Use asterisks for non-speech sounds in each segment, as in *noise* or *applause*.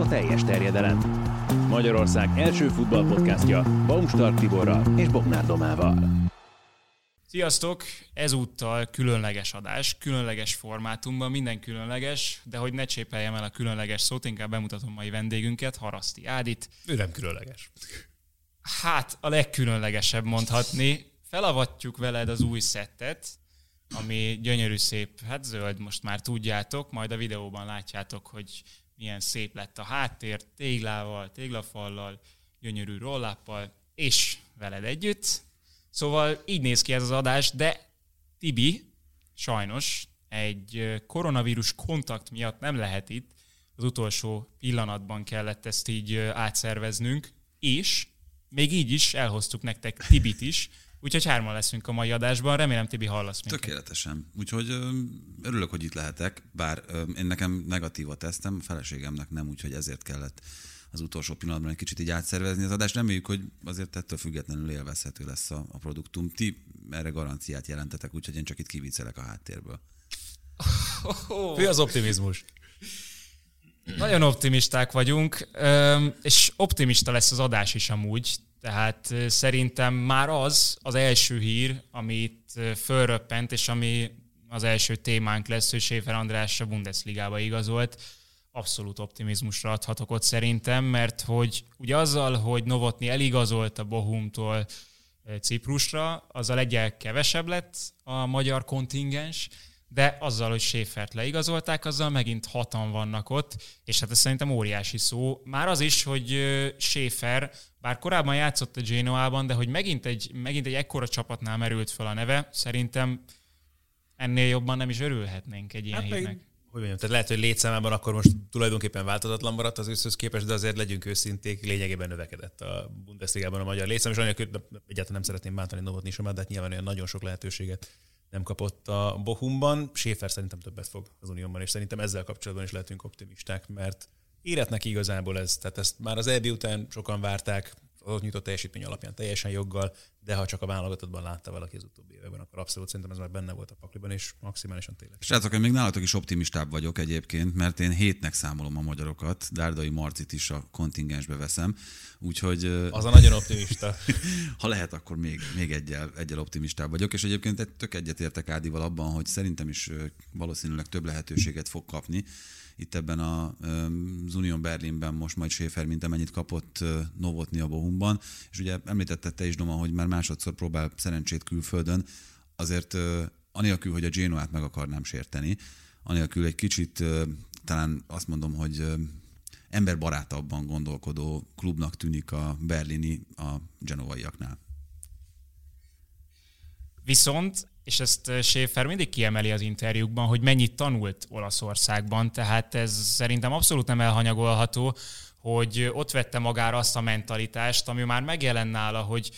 a teljes terjedelem. Magyarország első futballpodcastja Baumstark Tiborral és Bognár Domával. Sziasztok! Ezúttal különleges adás, különleges formátumban, minden különleges, de hogy ne csépeljem el a különleges szót, inkább bemutatom mai vendégünket, Haraszti Ádit. Ő nem különleges. Hát, a legkülönlegesebb mondhatni. Felavatjuk veled az új szettet, ami gyönyörű szép, hát zöld, most már tudjátok, majd a videóban látjátok, hogy milyen szép lett a háttér, téglával, téglafallal, gyönyörű rolláppal, és veled együtt. Szóval így néz ki ez az adás, de Tibi sajnos egy koronavírus kontakt miatt nem lehet itt, az utolsó pillanatban kellett ezt így átszerveznünk, és még így is elhoztuk nektek Tibit is, Úgyhogy hárman leszünk a mai adásban, remélem Tibi hallasz minket. Tökéletesen. Úgyhogy örülök, hogy itt lehetek, bár én nekem negatív a tesztem, a feleségemnek nem, úgyhogy ezért kellett az utolsó pillanatban egy kicsit így átszervezni az adást. Reméljük, hogy azért ettől függetlenül élvezhető lesz a, a produktum. Ti erre garanciát jelentetek, úgyhogy én csak itt kiviccelek a háttérből. Mi az optimizmus? Nagyon optimisták vagyunk, és optimista lesz az adás is amúgy. Tehát szerintem már az az első hír, amit fölröppent, és ami az első témánk lesz, hogy Schäfer András a Bundesligába igazolt. Abszolút optimizmusra adhatok ott szerintem, mert hogy ugye azzal, hogy Novotni eligazolt a Bohumtól Ciprusra, azzal egyel kevesebb lett a magyar kontingens, de azzal, hogy Schäfert leigazolták, azzal megint hatan vannak ott, és hát ez szerintem óriási szó. Már az is, hogy Schäfer, bár korábban játszott a Genoában, de hogy megint egy, megint egy ekkora csapatnál merült fel a neve, szerintem ennél jobban nem is örülhetnénk egy ilyen hát hírnek. Meg, hogy mondjam, tehát lehet, hogy létszámában akkor most tulajdonképpen változatlan maradt az őszhöz képest, de azért legyünk őszinték, lényegében növekedett a Bundesligában a magyar létszám, és annyira egyáltalán nem szeretném bántani Novotni sem, de hát nyilván olyan nagyon sok lehetőséget nem kapott a Bohumban. Schäfer szerintem többet fog az Unióban, és szerintem ezzel kapcsolatban is lehetünk optimisták, mert éretnek igazából ez. Tehát ezt már az EB után sokan várták, az nyújtott teljesítmény alapján teljesen joggal, de ha csak a válogatottban látta valaki az utóbbi években, akkor abszolút szerintem ez már benne volt a pakliban, és maximálisan tényleg. Srácok, én még nálatok is optimistább vagyok egyébként, mert én hétnek számolom a magyarokat, Dárdai Marcit is a kontingensbe veszem, úgyhogy... Az a nagyon optimista. *laughs* ha lehet, akkor még, még egyel, egyel optimistább vagyok, és egyébként tök egyetértek Ádival abban, hogy szerintem is valószínűleg több lehetőséget fog kapni, itt ebben a, az Unión Berlinben most majd Schäfer, mint amennyit kapott Novotni a Bohumban, és ugye említette te is, Doma, hogy már másodszor próbál szerencsét külföldön, azért anélkül, hogy a Genoát meg akarnám sérteni, anélkül egy kicsit talán azt mondom, hogy emberbarátabban gondolkodó klubnak tűnik a berlini a genovaiaknál. Viszont és ezt Schaefer mindig kiemeli az interjúkban, hogy mennyit tanult Olaszországban, tehát ez szerintem abszolút nem elhanyagolható, hogy ott vette magára azt a mentalitást, ami már megjelent nála, hogy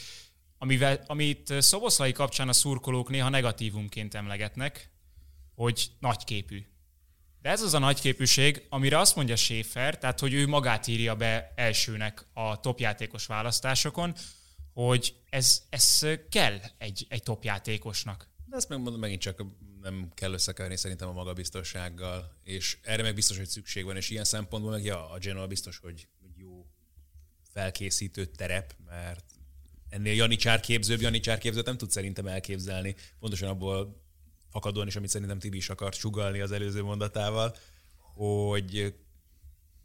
amivel, amit Szoboszlai kapcsán a szurkolók néha negatívumként emlegetnek, hogy nagyképű. De ez az a nagyképűség, amire azt mondja Schaefer, tehát hogy ő magát írja be elsőnek a topjátékos választásokon, hogy ez, ez kell egy, egy topjátékosnak. De ezt megmondom, megint csak nem kell összekeverni szerintem a magabiztossággal, és erre meg biztos, hogy szükség van, és ilyen szempontból meg ja, a Genoa biztos, hogy jó felkészítő terep, mert ennél Janicsár képzőbb, Janicsár képzőt nem tud szerintem elképzelni, pontosan abból fakadóan is, amit szerintem Tibi is akart sugalni az előző mondatával, hogy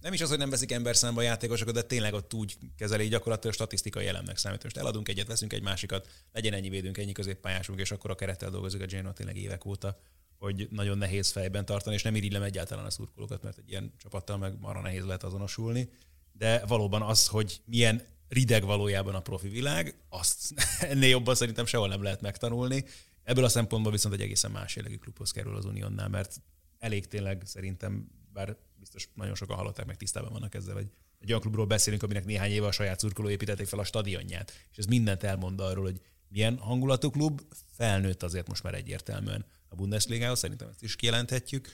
nem is az, hogy nem veszik ember számba a játékosokat, de tényleg ott úgy kezeli gyakorlatilag statisztikai elemnek számít. Most eladunk egyet, veszünk egy másikat, legyen ennyi védünk, ennyi középpályásunk, és akkor a kerettel dolgozik a Genoa tényleg évek óta, hogy nagyon nehéz fejben tartani, és nem irigylem egyáltalán a szurkolókat, mert egy ilyen csapattal meg arra nehéz lehet azonosulni. De valóban az, hogy milyen rideg valójában a profi világ, azt *laughs* ennél jobban szerintem sehol nem lehet megtanulni. Ebből a szempontból viszont egy egészen más jellegű klubhoz kerül az Uniónál, mert elég tényleg szerintem, bár biztos nagyon sokan hallották, meg tisztában vannak ezzel, hogy egy olyan klubról beszélünk, aminek néhány éve a saját szurkoló építették fel a stadionját. És ez mindent elmond arról, hogy milyen hangulatú klub, felnőtt azért most már egyértelműen a Bundesligához, szerintem ezt is kijelenthetjük.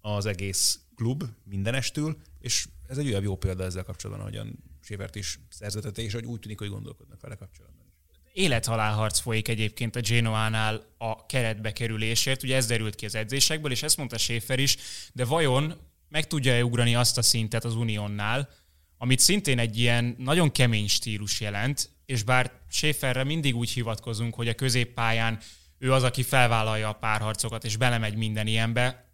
Az egész klub mindenestül, és ez egy olyan jó példa ezzel kapcsolatban, ahogyan Sévert is szerzetette, és hogy úgy tűnik, hogy gondolkodnak vele kapcsolatban. Élethalálharc folyik egyébként a Genoánál a keretbe kerülésért, ugye ez derült ki az edzésekből, és ezt mondta Schäfer is, de vajon meg tudja-e ugrani azt a szintet az Uniónnál, amit szintén egy ilyen nagyon kemény stílus jelent, és bár Schäferre mindig úgy hivatkozunk, hogy a középpályán ő az, aki felvállalja a párharcokat, és belemegy minden ilyenbe,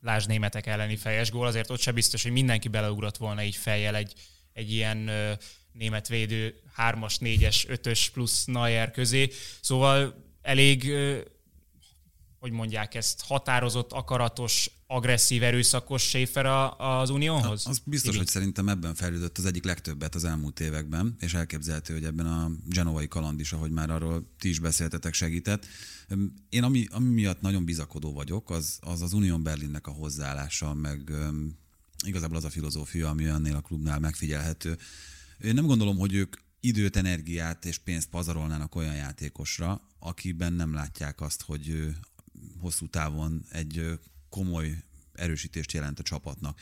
lásd németek elleni fejes gól, azért ott se biztos, hogy mindenki beleugrott volna így fejjel egy, egy ilyen ö, német védő 3-as, 4-es, 5-ös plusz Neuer közé. Szóval elég, ö, hogy mondják ezt, határozott, akaratos, agresszív, erőszakos Schaefer az Unióhoz? Az biztos, hogy szerintem ebben fejlődött az egyik legtöbbet az elmúlt években, és elképzelhető, hogy ebben a genovai kaland is, ahogy már arról ti is beszéltetek, segített. Én ami, ami miatt nagyon bizakodó vagyok, az az, az Unión Berlinnek a hozzáállása, meg um, igazából az a filozófia, ami ennél a klubnál megfigyelhető. Én nem gondolom, hogy ők időt, energiát és pénzt pazarolnának olyan játékosra, akiben nem látják azt, hogy hosszú távon egy komoly erősítést jelent a csapatnak.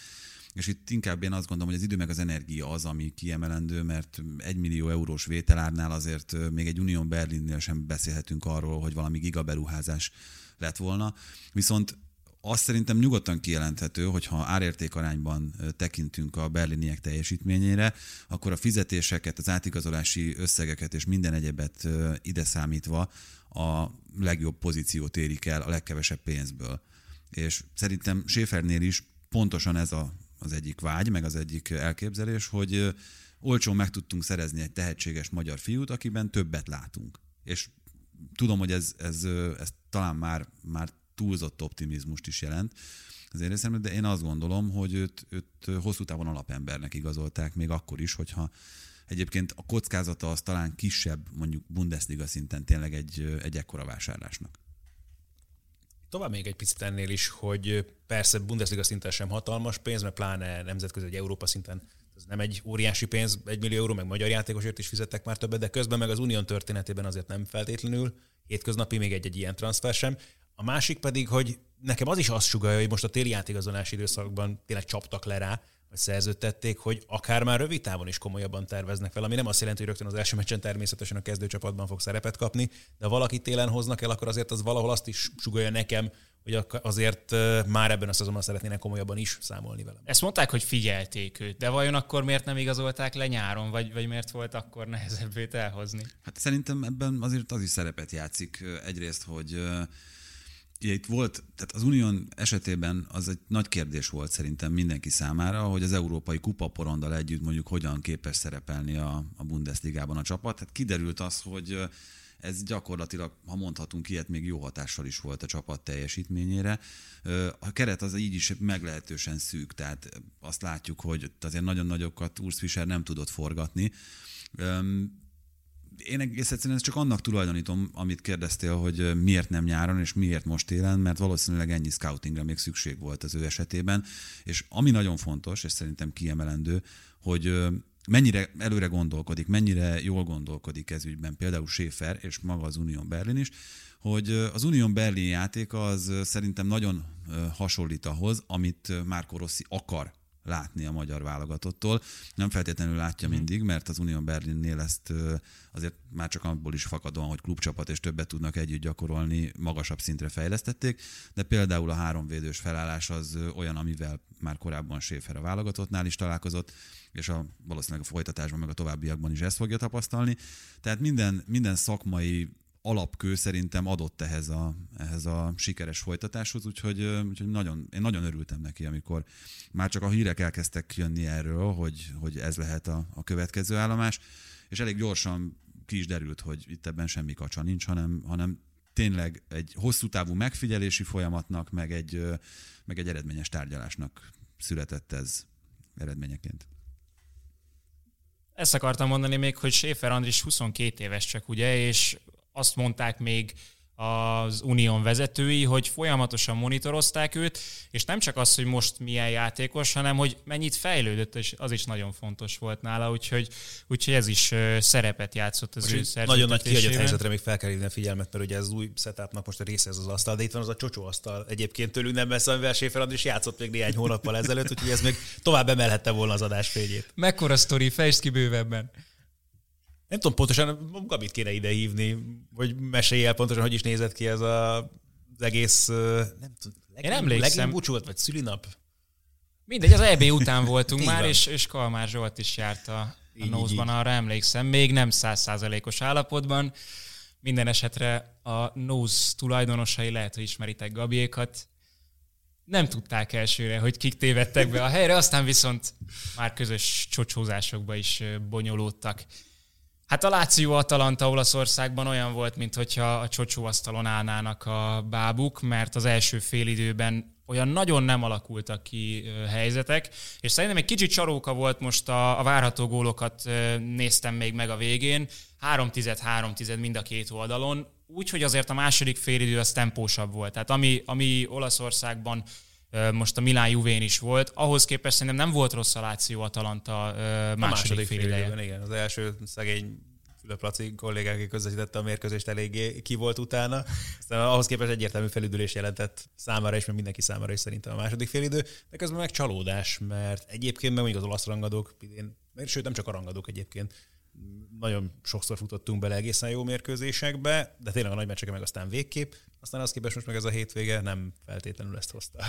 És itt inkább én azt gondolom, hogy az idő meg az energia az, ami kiemelendő, mert egy millió eurós vételárnál azért még egy Unión Berlinnél sem beszélhetünk arról, hogy valami gigaberuházás lett volna. Viszont azt szerintem nyugodtan kijelenthető, hogy ha árértékarányban tekintünk a berliniek teljesítményére, akkor a fizetéseket, az átigazolási összegeket és minden egyebet ide számítva a legjobb pozíciót érik el a legkevesebb pénzből. És szerintem Schäfernél is pontosan ez a, az egyik vágy, meg az egyik elképzelés, hogy olcsón meg tudtunk szerezni egy tehetséges magyar fiút, akiben többet látunk. És tudom, hogy ez, ez, ez talán már, már túlzott optimizmust is jelent az én részemről, de én azt gondolom, hogy őt, őt hosszú távon alapembernek igazolták, még akkor is, hogyha egyébként a kockázata az talán kisebb, mondjuk Bundesliga szinten tényleg egy, egy ekkora vásárlásnak. Tovább még egy picit ennél is, hogy persze Bundesliga szinten sem hatalmas pénz, mert pláne nemzetközi, egy Európa szinten ez nem egy óriási pénz, egy millió euró, meg magyar játékosért is fizettek már többet, de közben meg az Unión történetében azért nem feltétlenül, hétköznapi még egy-egy ilyen transfer sem. A másik pedig, hogy nekem az is azt sugalja, hogy most a téli játékazolási időszakban tényleg csaptak le rá, vagy szerződtették, hogy akár már rövid távon is komolyabban terveznek fel, ami nem azt jelenti, hogy rögtön az első meccsen természetesen a kezdőcsapatban fog szerepet kapni, de ha valaki télen hoznak el, akkor azért az valahol azt is sugalja nekem, hogy azért már ebben a szezonban szeretnének komolyabban is számolni vele. Ezt mondták, hogy figyelték őt, de vajon akkor miért nem igazolták le nyáron, vagy, vagy miért volt akkor nehezebb őt elhozni? Hát szerintem ebben azért az is szerepet játszik egyrészt, hogy Ugye itt volt, tehát az Unión esetében az egy nagy kérdés volt szerintem mindenki számára, hogy az európai kupaporondal együtt mondjuk hogyan képes szerepelni a, a Bundesligában a csapat. Tehát kiderült az, hogy ez gyakorlatilag, ha mondhatunk ilyet, még jó hatással is volt a csapat teljesítményére. A keret az így is meglehetősen szűk, tehát azt látjuk, hogy azért nagyon nagyokat Urs Fischer nem tudott forgatni én egész egyszerűen ezt csak annak tulajdonítom, amit kérdeztél, hogy miért nem nyáron, és miért most télen, mert valószínűleg ennyi scoutingra még szükség volt az ő esetében. És ami nagyon fontos, és szerintem kiemelendő, hogy mennyire előre gondolkodik, mennyire jól gondolkodik ez ügyben, például Schäfer és maga az Unión Berlin is, hogy az Unión Berlin játéka az szerintem nagyon hasonlít ahhoz, amit Márko Rossi akar látni a magyar válogatottól. Nem feltétlenül látja mhm. mindig, mert az Unión Berlinnél ezt azért már csak abból is fakadóan, hogy klubcsapat és többet tudnak együtt gyakorolni, magasabb szintre fejlesztették, de például a háromvédős felállás az olyan, amivel már korábban Schäfer a válogatottnál is találkozott, és a, valószínűleg a folytatásban, meg a továbbiakban is ezt fogja tapasztalni. Tehát minden, minden szakmai alapkő szerintem adott ehhez a, ehhez a sikeres folytatáshoz, úgyhogy, úgyhogy nagyon, én nagyon örültem neki, amikor már csak a hírek elkezdtek jönni erről, hogy, hogy ez lehet a, a következő állomás, és elég gyorsan ki is derült, hogy itt ebben semmi kacsa nincs, hanem, hanem tényleg egy hosszú távú megfigyelési folyamatnak, meg egy, meg egy eredményes tárgyalásnak született ez eredményeként. Ezt akartam mondani még, hogy Schäfer Andris 22 éves csak, ugye, és azt mondták még az Unión vezetői, hogy folyamatosan monitorozták őt, és nem csak az, hogy most milyen játékos, hanem hogy mennyit fejlődött, és az is nagyon fontos volt nála, úgyhogy, úgyhogy ez is szerepet játszott az most ő Nagyon nagy kihagyott helyzetre még fel kell hívni a figyelmet, mert ugye ez az új setupnak most a része ez az asztal, de itt van az a csocsó asztal egyébként tőlünk nem messze, amivel Séfer is játszott még néhány hónappal ezelőtt, úgyhogy ez még tovább emelhette volna az adás fényét. Mekkora sztori, fejtsd ki bővebben. Nem tudom pontosan, Gabit kéne ide hívni, hogy mesélj el pontosan, hogy is nézett ki ez a, az egész, nem tudom, Én emlékszem. volt, vagy szülinap? Mindegy, az EB után *laughs* voltunk már, van. és, és Kalmár Zsolt is járt a, a Nose-ban, arra emlékszem. Még nem százszázalékos állapotban. Minden esetre a Nose tulajdonosai, lehet, hogy ismeritek Gabiékat, nem tudták elsőre, hogy kik tévedtek be a helyre, aztán viszont már közös csocsózásokba is bonyolódtak. Hát a Láció Atalanta Olaszországban olyan volt, mintha a csocsóasztalon állnának a bábuk, mert az első félidőben olyan nagyon nem alakultak ki helyzetek, és szerintem egy kicsit csaróka volt most a, a várható gólokat néztem még meg a végén, 3 10 3 10 mind a két oldalon, úgyhogy azért a második félidő az tempósabb volt. Tehát ami, ami Olaszországban most a Milán Juvén is volt, ahhoz képest szerintem nem volt rossz a Láció Atalanta ö, A második, második fél fél időben, igen. Az első szegény Fülöp Laci kollégák, aki közvetítette a mérkőzést, eléggé ki volt utána. Aztán ahhoz képest egyértelmű felüdülés jelentett számára is, mert mindenki számára is szerintem a második félidő, de közben meg csalódás, mert egyébként meg mondjuk az olasz rangadók, idén, sőt nem csak a rangadók egyébként, nagyon sokszor futottunk bele egészen jó mérkőzésekbe, de tényleg a nagy meccseken meg aztán végképp, aztán az képest most meg ez a hétvége nem feltétlenül ezt hozta.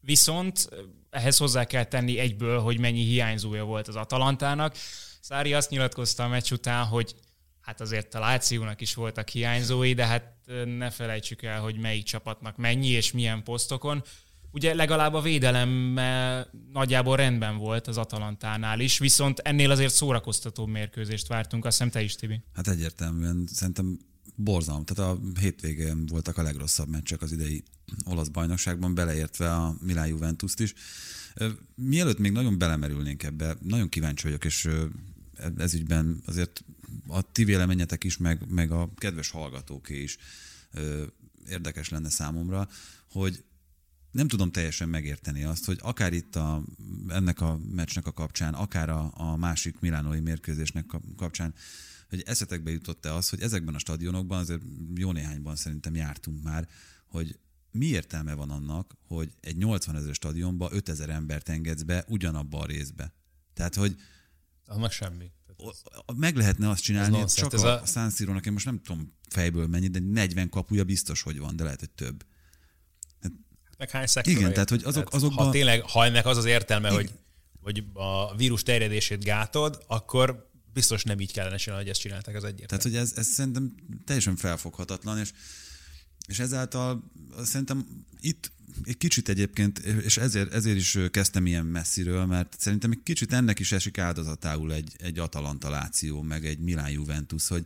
Viszont ehhez hozzá kell tenni egyből, hogy mennyi hiányzója volt az Atalantának. Szári azt nyilatkozta a meccs után, hogy hát azért a Lációnak is voltak hiányzói, de hát ne felejtsük el, hogy melyik csapatnak mennyi és milyen posztokon. Ugye legalább a védelem nagyjából rendben volt az Atalantánál is, viszont ennél azért szórakoztató mérkőzést vártunk, azt hiszem te is, Tibi. Hát egyértelműen szerintem borzalom. Tehát a hétvégén voltak a legrosszabb meccsek az idei olasz bajnokságban, beleértve a Milán Juventus-t is. Mielőtt még nagyon belemerülnénk ebbe, nagyon kíváncsi vagyok, és ö, ez ügyben azért a ti véleményetek is, meg, meg a kedves hallgatóké is érdekes lenne számomra, hogy nem tudom teljesen megérteni azt, hogy akár itt a, ennek a meccsnek a kapcsán, akár a, a másik milánói mérkőzésnek kap- kapcsán, hogy eszetekbe jutott-e az, hogy ezekben a stadionokban, azért jó néhányban szerintem jártunk már, hogy mi értelme van annak, hogy egy 80 ezer stadionba 5000 embert engedsz be ugyanabba a részbe. Tehát, hogy meg semmi. meg lehetne azt Ez csinálni, nonsens. csak Ez a, a- San én most nem tudom fejből mennyi, de 40 kapuja biztos, hogy van, de lehet, hogy több. Meg hány szektora Igen, tehát, hogy azok- azokban- Ha tényleg, ha ennek az az értelme, hogy, hogy a vírus terjedését gátod, akkor biztos nem így kellene csinálni, hogy ezt csinálták, az egyértelmű. Tehát, hogy ez, ez szerintem teljesen felfoghatatlan, és, és ezáltal szerintem itt egy kicsit egyébként, és ezért, ezért is kezdtem ilyen messziről, mert szerintem egy kicsit ennek is esik áldozatául egy, egy Atalanta Láció, meg egy Milán Juventus, hogy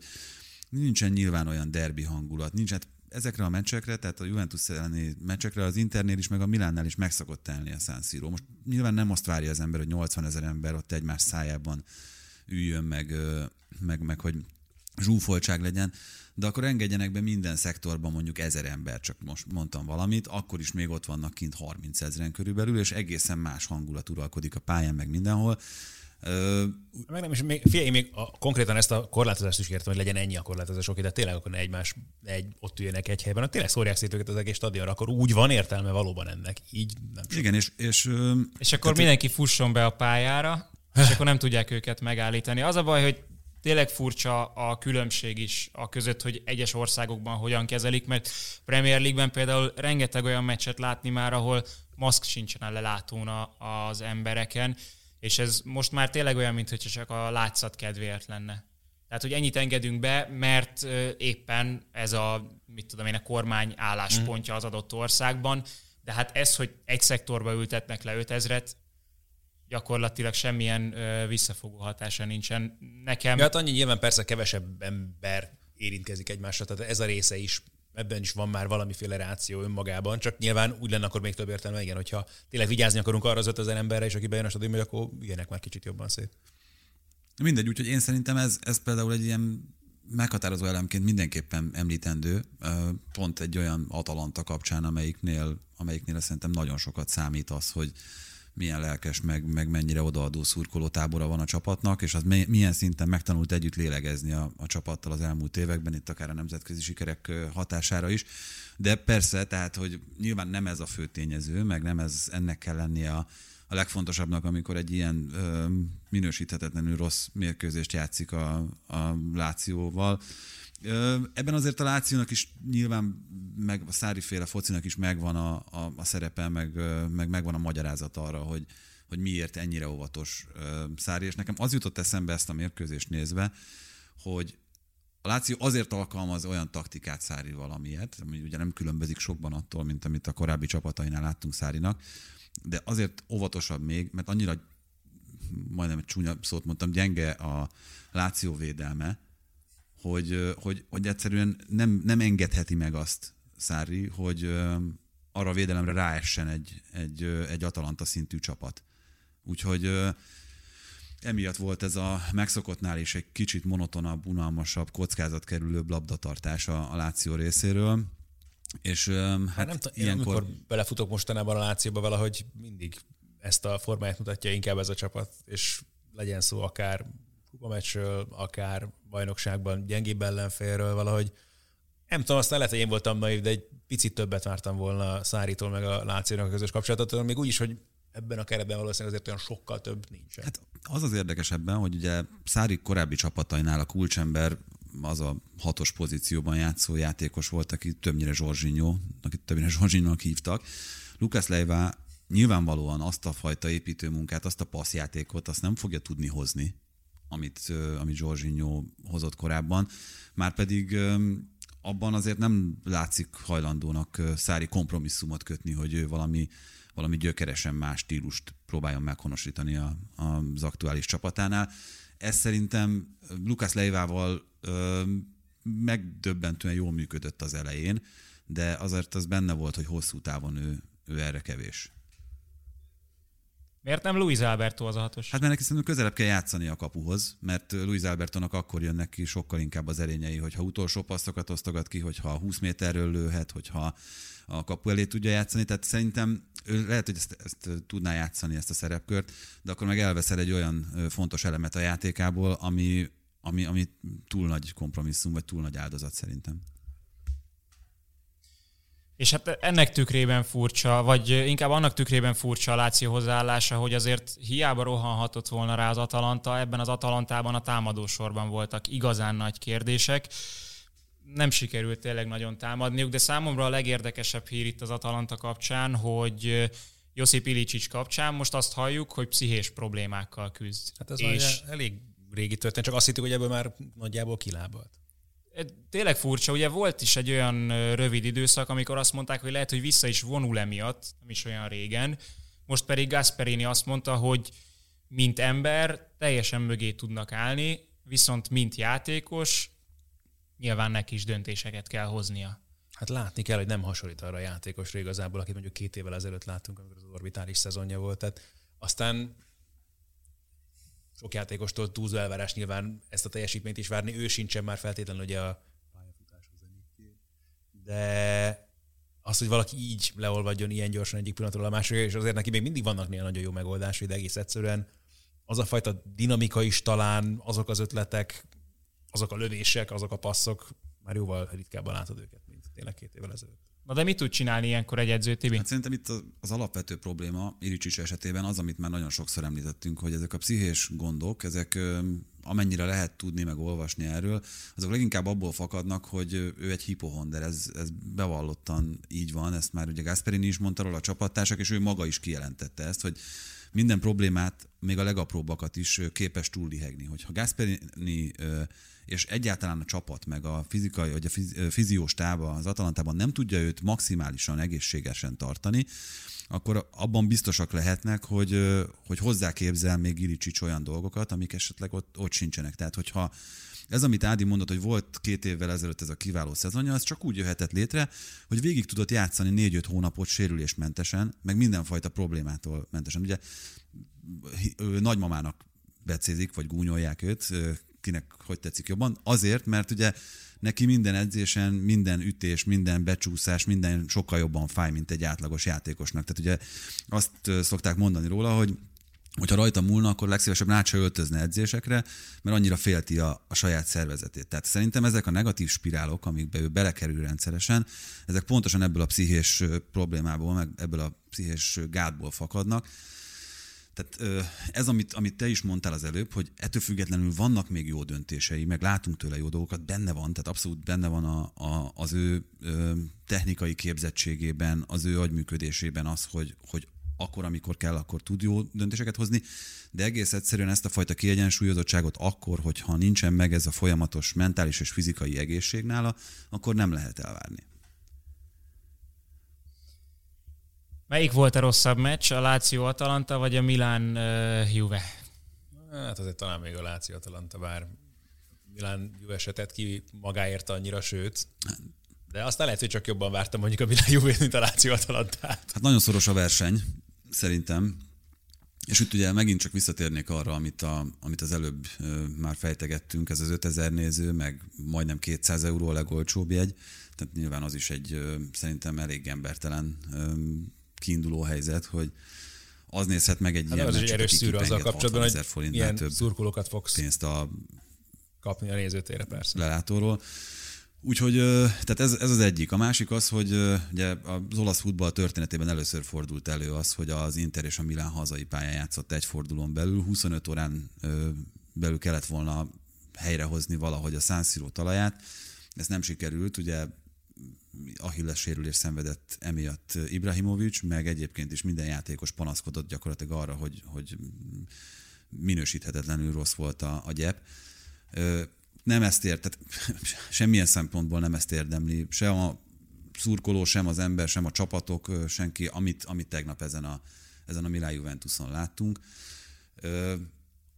nincsen nyilván olyan derbi hangulat, nincs, hát ezekre a meccsekre, tehát a Juventus elleni meccsekre az Internél is, meg a Milánnál is meg szokott telni a San Siro. Most nyilván nem azt várja az ember, hogy 80 ezer ember ott egymás szájában üljön, meg, meg, meg hogy zsúfoltság legyen, de akkor engedjenek be minden szektorban mondjuk ezer ember, csak most mondtam valamit, akkor is még ott vannak kint 30 ezeren körülbelül, és egészen más hangulat uralkodik a pályán, meg mindenhol. Ö, Meg nem is, még, figyelj, még a, konkrétan ezt a korlátozást is értem, hogy legyen ennyi a korlátozás, oké, de tényleg akkor ne egymás, egy, ott üljenek egy helyben, tényleg szórják szét őket az egész stadionra, akkor úgy van értelme valóban ennek. Így nem sok. igen, és, és És akkor mindenki fusson be a pályára, és akkor nem tudják őket megállítani. Az a baj, hogy tényleg furcsa a különbség is a között, hogy egyes országokban hogyan kezelik, mert Premier League-ben például rengeteg olyan meccset látni már, ahol maszk sincsen a lelátón az embereken, és ez most már tényleg olyan, mintha csak a látszat kedvéért lenne. Tehát, hogy ennyit engedünk be, mert éppen ez a, mit tudom én, a kormány álláspontja az adott országban, de hát ez, hogy egy szektorba ültetnek le 5000-et, gyakorlatilag semmilyen ö, visszafogó hatása nincsen. Nekem Ja, hát annyi nyilván persze kevesebb ember érintkezik egymásra, tehát ez a része is, ebben is van már valamiféle ráció önmagában, csak nyilván úgy lenne akkor még több értelme, igen, hogyha tényleg vigyázni akarunk arra az 5000 emberre, és aki bejön a stadionba, akkor ilyenek már kicsit jobban szét. Mindegy, úgyhogy én szerintem ez, ez például egy ilyen meghatározó elemként mindenképpen említendő, pont egy olyan Atalanta kapcsán, amelyiknél, amelyiknél szerintem nagyon sokat számít az, hogy milyen lelkes, meg, meg mennyire odaadó szurkoló tábora van a csapatnak, és az mi- milyen szinten megtanult együtt lélegezni a, a csapattal az elmúlt években, itt akár a nemzetközi sikerek hatására is. De persze, tehát, hogy nyilván nem ez a fő tényező, meg nem ez ennek kell lennie a, a legfontosabbnak, amikor egy ilyen ö, minősíthetetlenül rossz mérkőzést játszik a, a Lációval. Ebben azért a Lációnak is nyilván, meg a Szári féle focinak is megvan a, a, a szerepe, meg, meg megvan a magyarázat arra, hogy, hogy miért ennyire óvatos Szári, és nekem az jutott eszembe ezt a mérkőzést nézve, hogy a Láció azért alkalmaz olyan taktikát Szári valamiért, ami ugye nem különbözik sokban attól, mint amit a korábbi csapatainál láttunk Szárinak, de azért óvatosabb még, mert annyira majdnem egy csúnya szót mondtam, gyenge a Láció védelme, hogy, hogy, hogy egyszerűen nem, nem engedheti meg azt Szári, hogy arra a védelemre ráessen egy, egy, egy Atalanta szintű csapat. Úgyhogy emiatt volt ez a megszokottnál is egy kicsit monotonabb, unalmasabb, kockázatkerülőbb labdatartás a, a Láció részéről. És hát, hát nem t- ilyenkor... amikor belefutok mostanában a Lációba valahogy mindig ezt a formáját mutatja inkább ez a csapat, és legyen szó akár kupameccsről, akár bajnokságban gyengébb ellenfélről, valahogy nem tudom, aztán lehet, hogy én voltam naiv, de egy picit többet vártam volna Szárítól meg a Lációnak a közös kapcsolatot, még úgy is, hogy ebben a keretben valószínűleg azért olyan sokkal több nincs. Hát az az érdekesebben, hogy ugye Szári korábbi csapatainál a kulcsember az a hatos pozícióban játszó játékos volt, aki többnyire Zsorzsinyó, akit többnyire Zsorzsinyónak hívtak. Lukasz Leivá nyilvánvalóan azt a fajta építőmunkát, azt a passzjátékot, azt nem fogja tudni hozni, amit, amit Zsorzsinyó hozott korábban. Márpedig abban azért nem látszik hajlandónak Szári kompromisszumot kötni, hogy ő valami, valami gyökeresen más stílust próbáljon meghonosítani a, az aktuális csapatánál. Ez szerintem Lukasz Leivával megdöbbentően jól működött az elején, de azért az benne volt, hogy hosszú távon ő, ő erre kevés. Miért nem Luis Alberto az a hatos? Hát mert neki szerintem közelebb kell játszani a kapuhoz, mert Luis Albertonak akkor jönnek ki sokkal inkább az erényei, hogyha utolsó passzokat osztogat ki, hogyha 20 méterről lőhet, hogyha a kapu elé tudja játszani. Tehát szerintem ő lehet, hogy ezt, ezt tudná játszani, ezt a szerepkört, de akkor meg elveszel egy olyan fontos elemet a játékából, ami, ami, ami túl nagy kompromisszum, vagy túl nagy áldozat szerintem. És hát ennek tükrében furcsa, vagy inkább annak tükrében furcsa a Láció hozzáállása, hogy azért hiába rohanhatott volna rá az Atalanta, ebben az Atalantában a támadósorban voltak igazán nagy kérdések. Nem sikerült tényleg nagyon támadniuk, de számomra a legérdekesebb hír itt az Atalanta kapcsán, hogy Josip Ilicic kapcsán most azt halljuk, hogy pszichés problémákkal küzd. Hát ez és elég régi történet, csak azt hittük, hogy ebből már nagyjából kilábalt tényleg furcsa, ugye volt is egy olyan rövid időszak, amikor azt mondták, hogy lehet, hogy vissza is vonul emiatt, nem is olyan régen. Most pedig Gasperini azt mondta, hogy mint ember teljesen mögé tudnak állni, viszont mint játékos nyilván neki is döntéseket kell hoznia. Hát látni kell, hogy nem hasonlít arra a játékosra igazából, akit mondjuk két évvel ezelőtt láttunk, amikor az orbitális szezonja volt. Tehát aztán sok játékostól túlzó elvárás nyilván ezt a teljesítményt is várni, ő sincsen már feltétlenül ugye a pályafutáshoz De az, hogy valaki így leolvadjon ilyen gyorsan egyik pillanatról a másikra, és azért neki még mindig vannak néha nagyon jó megoldásai, de egész egyszerűen az a fajta dinamika is talán, azok az ötletek, azok a lövések, azok a passzok, már jóval ritkábban látod őket, mint tényleg két évvel ezelőtt. Na de mit tud csinálni ilyenkor egy edző, Tibi? Hát szerintem itt az alapvető probléma Iricsics esetében az, amit már nagyon sokszor említettünk, hogy ezek a pszichés gondok, ezek amennyire lehet tudni, meg olvasni erről, azok leginkább abból fakadnak, hogy ő egy hipohonder, ez, ez bevallottan így van, ezt már ugye Gasperini is mondta róla a csapattársak, és ő maga is kijelentette ezt, hogy minden problémát, még a legapróbbakat is képes túllihegni. Hogyha Gasperini és egyáltalán a csapat, meg a fizikai, vagy a fiziós tába az Atalantában nem tudja őt maximálisan egészségesen tartani, akkor abban biztosak lehetnek, hogy, hogy hozzáképzel még Ilicsics olyan dolgokat, amik esetleg ott, ott sincsenek. Tehát, hogyha ez, amit Ádi mondott, hogy volt két évvel ezelőtt ez a kiváló szezonja, az csak úgy jöhetett létre, hogy végig tudott játszani négy-öt hónapot sérülésmentesen, meg mindenfajta problémától mentesen. Ugye nagymamának becézik, vagy gúnyolják őt, kinek hogy tetszik jobban. Azért, mert ugye neki minden edzésen, minden ütés, minden becsúszás, minden sokkal jobban fáj, mint egy átlagos játékosnak. Tehát ugye azt szokták mondani róla, hogy hogyha rajta múlna, akkor legszívesebben át se öltözne edzésekre, mert annyira félti a, a saját szervezetét. Tehát szerintem ezek a negatív spirálok, amikbe ő belekerül rendszeresen, ezek pontosan ebből a pszichés problémából, meg ebből a pszichés gátból fakadnak, tehát ez, amit, amit te is mondtál az előbb, hogy ettől függetlenül vannak még jó döntései, meg látunk tőle jó dolgokat, benne van, tehát abszolút benne van a, a, az ő technikai képzettségében, az ő agyműködésében az, hogy, hogy akkor, amikor kell, akkor tud jó döntéseket hozni, de egész egyszerűen ezt a fajta kiegyensúlyozottságot akkor, hogyha nincsen meg ez a folyamatos mentális és fizikai egészség nála, akkor nem lehet elvárni. Melyik volt a rosszabb meccs, a Láció Atalanta vagy a Milán uh, Juve? Hát azért talán még a Láció Atalanta, bár Milán Juve se tett ki magáért annyira, sőt. De aztán lehet, hogy csak jobban vártam mondjuk a Milán Juve, mint a Láció Atalantát. Hát nagyon szoros a verseny, szerintem. És itt ugye megint csak visszatérnék arra, amit, a, amit az előbb már fejtegettünk, ez az 5000 néző, meg majdnem 200 euró a legolcsóbb jegy. Tehát nyilván az is egy szerintem elég embertelen kiinduló helyzet, hogy az nézhet meg egy Hát ilyen az egy erős szűrő azzal kapcsolatban, 60 000 hogy ilyen több szurkolókat fogsz pénzt a kapni a nézőtérre persze. lelátóról. Úgyhogy tehát ez, ez az egyik. A másik az, hogy ugye az olasz futball történetében először fordult elő az, hogy az Inter és a Milán hazai pályán játszott egy fordulón belül. 25 órán belül kellett volna helyrehozni valahogy a San Siro talaját. Ez nem sikerült, ugye Achilles sérülés szenvedett emiatt Ibrahimovic, meg egyébként is minden játékos panaszkodott gyakorlatilag arra, hogy, hogy minősíthetetlenül rossz volt a, a gyep. Nem ezt ért, tehát *laughs* semmilyen szempontból nem ezt érdemli, se a szurkoló, sem az ember, sem a csapatok, senki, amit, amit tegnap ezen a, ezen a Milán Juventuson láttunk.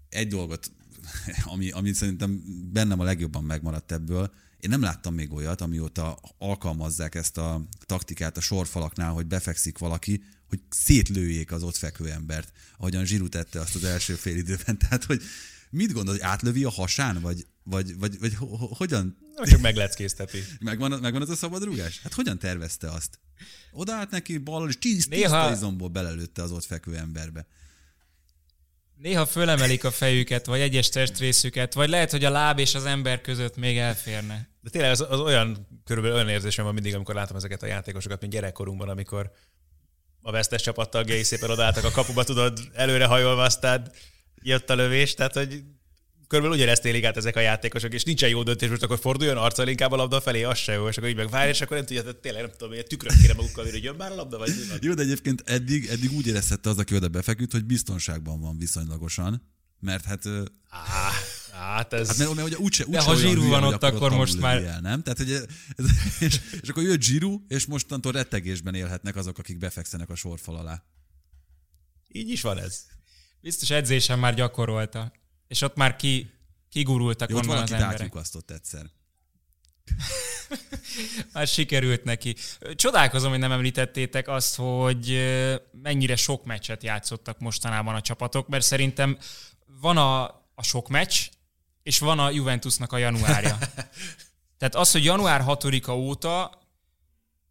Egy dolgot, *laughs* ami, ami szerintem bennem a legjobban megmaradt ebből, én nem láttam még olyat, amióta alkalmazzák ezt a taktikát a sorfalaknál, hogy befekszik valaki, hogy szétlőjék az ott fekvő embert, ahogyan Zsiru tette azt az első fél időben. *laughs* Tehát, hogy mit gondol, hogy átlövi a hasán, vagy, vagy, vagy, vagy ho- ho- hogyan Csak megleckézteti. *laughs* Megvan, megvan az a szabadrúgás? Hát hogyan tervezte azt? Odaállt neki ballal, és tíz, Néha- izomból belelőtte az ott fekvő emberbe. Néha fölemelik a fejüket, vagy egyes testrészüket, vagy lehet, hogy a láb és az ember között még elférne. De tényleg az, az olyan, körülbelül olyan érzésem van mindig, amikor látom ezeket a játékosokat, mint gyerekkorunkban, amikor a vesztes csapat tagjai szépen odaálltak a kapuba, tudod, előre hajolva, aztán jött a lövés, tehát hogy körülbelül ugyanezt élik át ezek a játékosok, és nincsen jó döntés, most akkor forduljon arccal inkább a labda felé, az se jó, és akkor így megvárj, és akkor nem tudja, tehát tényleg nem tudom, hogy tükröt kéne magukkal, hogy jön már a labda, vagy mi van? Jó, de egyébként eddig, eddig úgy érezhette az, aki oda befeküdt, hogy biztonságban van viszonylagosan. Mert hát, Á, hát ez... hát mert, mert ugye úgyse, úgyse ha olyan Giroud hülye, van ott, akkor most már- El, nem? Tehát, hogy ez, és, és, akkor jött Giroud, és mostantól rettegésben élhetnek azok, akik befekszenek a sorfal alá. így is van ez. Biztos edzésen már gyakorolta. És ott már ki, kigurultak Jó, ott onnan az emberek. átlyukasztott egyszer. Már *laughs* sikerült neki. Csodálkozom, hogy nem említettétek azt, hogy mennyire sok meccset játszottak mostanában a csapatok, mert szerintem van a, a sok meccs, és van a Juventusnak a januárja. *laughs* Tehát az, hogy január 6-a óta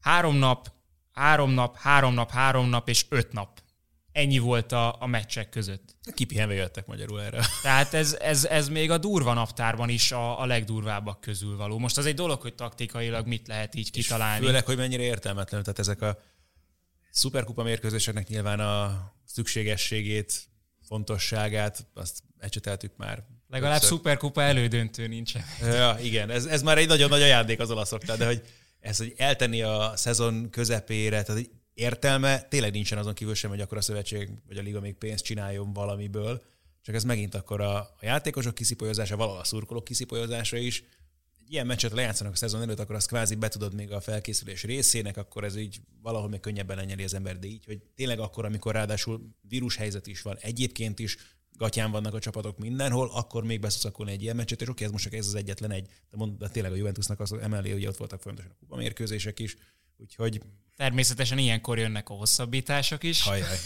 három nap, három nap, három nap, három nap és öt nap. Ennyi volt a, a meccsek között. Kipihenve jöttek magyarul erre. Tehát ez, ez, ez még a durva naptárban is a, a legdurvábbak közül való. Most az egy dolog, hogy taktikailag mit lehet így kitalálni. Főleg, hogy mennyire értelmetlen, tehát ezek a szuperkupa mérkőzéseknek nyilván a szükségességét, fontosságát, azt ecseteltük már. Legalább többször. szuperkupa elődöntő nincsen. *laughs* Ja, igen, ez, ez már egy nagyon nagy ajándék az olaszoknál, de hogy ez, hogy eltenni a szezon közepére, tehát értelme tényleg nincsen azon kívül sem, hogy akkor a szövetség vagy a liga még pénzt csináljon valamiből, csak ez megint akkor a, a játékosok kiszipolyozása, valahol a szurkolók kiszipolyozása is. Egy ilyen meccset lejátszanak a szezon előtt, akkor azt kvázi betudod még a felkészülés részének, akkor ez így valahol még könnyebben lenyeli az ember, de így, hogy tényleg akkor, amikor ráadásul vírushelyzet is van, egyébként is gatyán vannak a csapatok mindenhol, akkor még beszuszakolni egy ilyen meccset, és oké, ez most csak ez az egyetlen egy, de, mond, de tényleg a Juventusnak az emellé, ugye ott voltak folyamatosan a kupamérkőzések is, úgyhogy Természetesen ilyenkor jönnek a hosszabbítások is. hajjaj.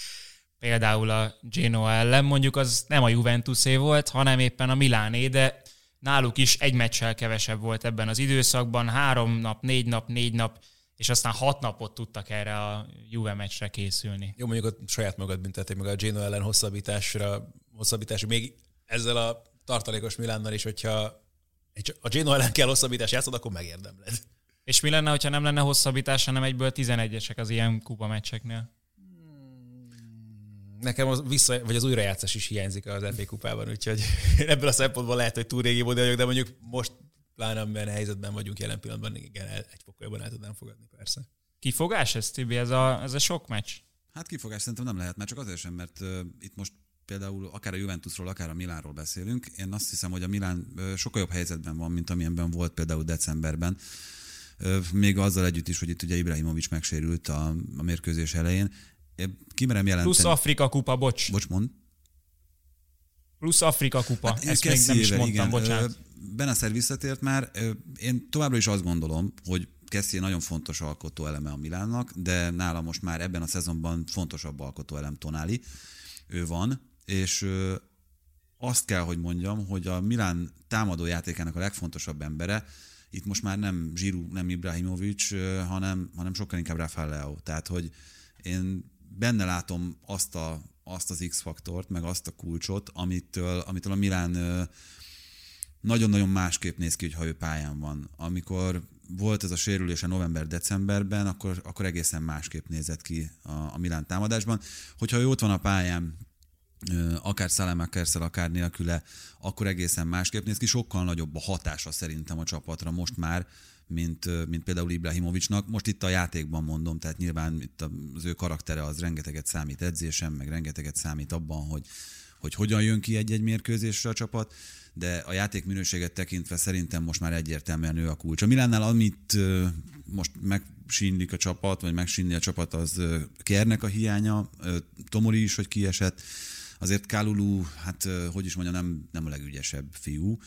*laughs* Például a Genoa ellen mondjuk az nem a Juventusé volt, hanem éppen a Miláné, de náluk is egy meccsel kevesebb volt ebben az időszakban. Három nap, négy nap, négy nap, és aztán hat napot tudtak erre a Juve meccsre készülni. Jó, mondjuk ott saját magad büntették meg a Geno ellen hosszabbításra, hosszabbításra, még ezzel a tartalékos Milánnal is, hogyha a Geno ellen kell hosszabbítás játszod, akkor megérdemled. És mi lenne, ha nem lenne hosszabbítás, hanem egyből 11-esek az ilyen kupa meccseknél? Nekem az vissza, vagy az újrajátszás is hiányzik az FA kupában, úgyhogy ebből a szempontból lehet, hogy túl régi vagyok, de mondjuk most pláne amilyen helyzetben vagyunk jelen pillanatban, igen, egy fokkal jobban el tudnám fogadni, persze. Kifogás ez, Tibi? Ez a, ez a sok meccs? Hát kifogás szerintem nem lehet, már csak azért sem, mert uh, itt most például akár a Juventusról, akár a Milánról beszélünk. Én azt hiszem, hogy a Milán uh, sokkal jobb helyzetben van, mint amilyenben volt például decemberben. Még azzal együtt is, hogy itt ugye Ibrahimovic megsérült a, a mérkőzés elején. Én kimerem jelenteni... Plusz Afrika kupa, bocs. Bocs, mond. Plusz Afrika kupa. Hát, Ezt még nem is mondtam, igen. bocsánat. Beneszer visszatért már. Én továbbra is azt gondolom, hogy Kessie nagyon fontos alkotó eleme a Milánnak, de nála most már ebben a szezonban fontosabb alkotó elem Tonáli. Ő van, és azt kell, hogy mondjam, hogy a Milán támadó játékának a legfontosabb embere, itt most már nem Zsiru, nem Ibrahimovic, hanem, hanem sokkal inkább Rafael. Tehát, hogy én benne látom azt, a, azt az X-faktort, meg azt a kulcsot, amitől, amitől a Milán nagyon-nagyon másképp néz ki, ha ő pályán van. Amikor volt ez a sérülése november-decemberben, akkor, akkor egészen másképp nézett ki a, a Milán támadásban. Hogyha ő ott van a pályán, akár Szelemekerszel, akár nélküle, akkor egészen másképp néz ki. Sokkal nagyobb a hatása szerintem a csapatra most már, mint, mint például Ibrahimovicnak. Most itt a játékban mondom, tehát nyilván itt az ő karaktere az rengeteget számít edzésem, meg rengeteget számít abban, hogy, hogy hogyan jön ki egy-egy mérkőzésre a csapat, de a játék minőséget tekintve szerintem most már egyértelműen ő a kulcs. A Milánnál, amit most megsínlik a csapat, vagy megsínli a csapat, az Kernek a hiánya, Tomori is, hogy kiesett, azért Kálulú, hát hogy is mondja, nem, nem a legügyesebb fiú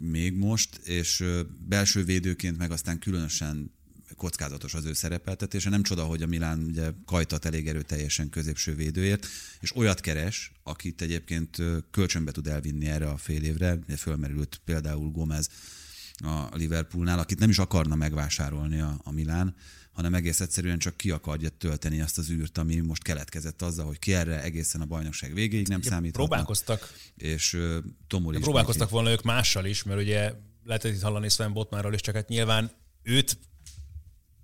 még most, és belső védőként meg aztán különösen kockázatos az ő szerepeltetése. Nem csoda, hogy a Milán ugye kajtat elég erőteljesen középső védőért, és olyat keres, akit egyébként kölcsönbe tud elvinni erre a fél évre. Fölmerült például Gomez a Liverpoolnál, akit nem is akarna megvásárolni a, a Milán, hanem egész egyszerűen csak ki akarja tölteni azt az űrt, ami most keletkezett azzal, hogy ki erre egészen a bajnokság végéig nem számít. Próbálkoztak. És uh, Tomori is. Próbálkoztak neki. volna ők mással is, mert ugye lehetett itt hallani Sven Botmáról is, csak hát nyilván őt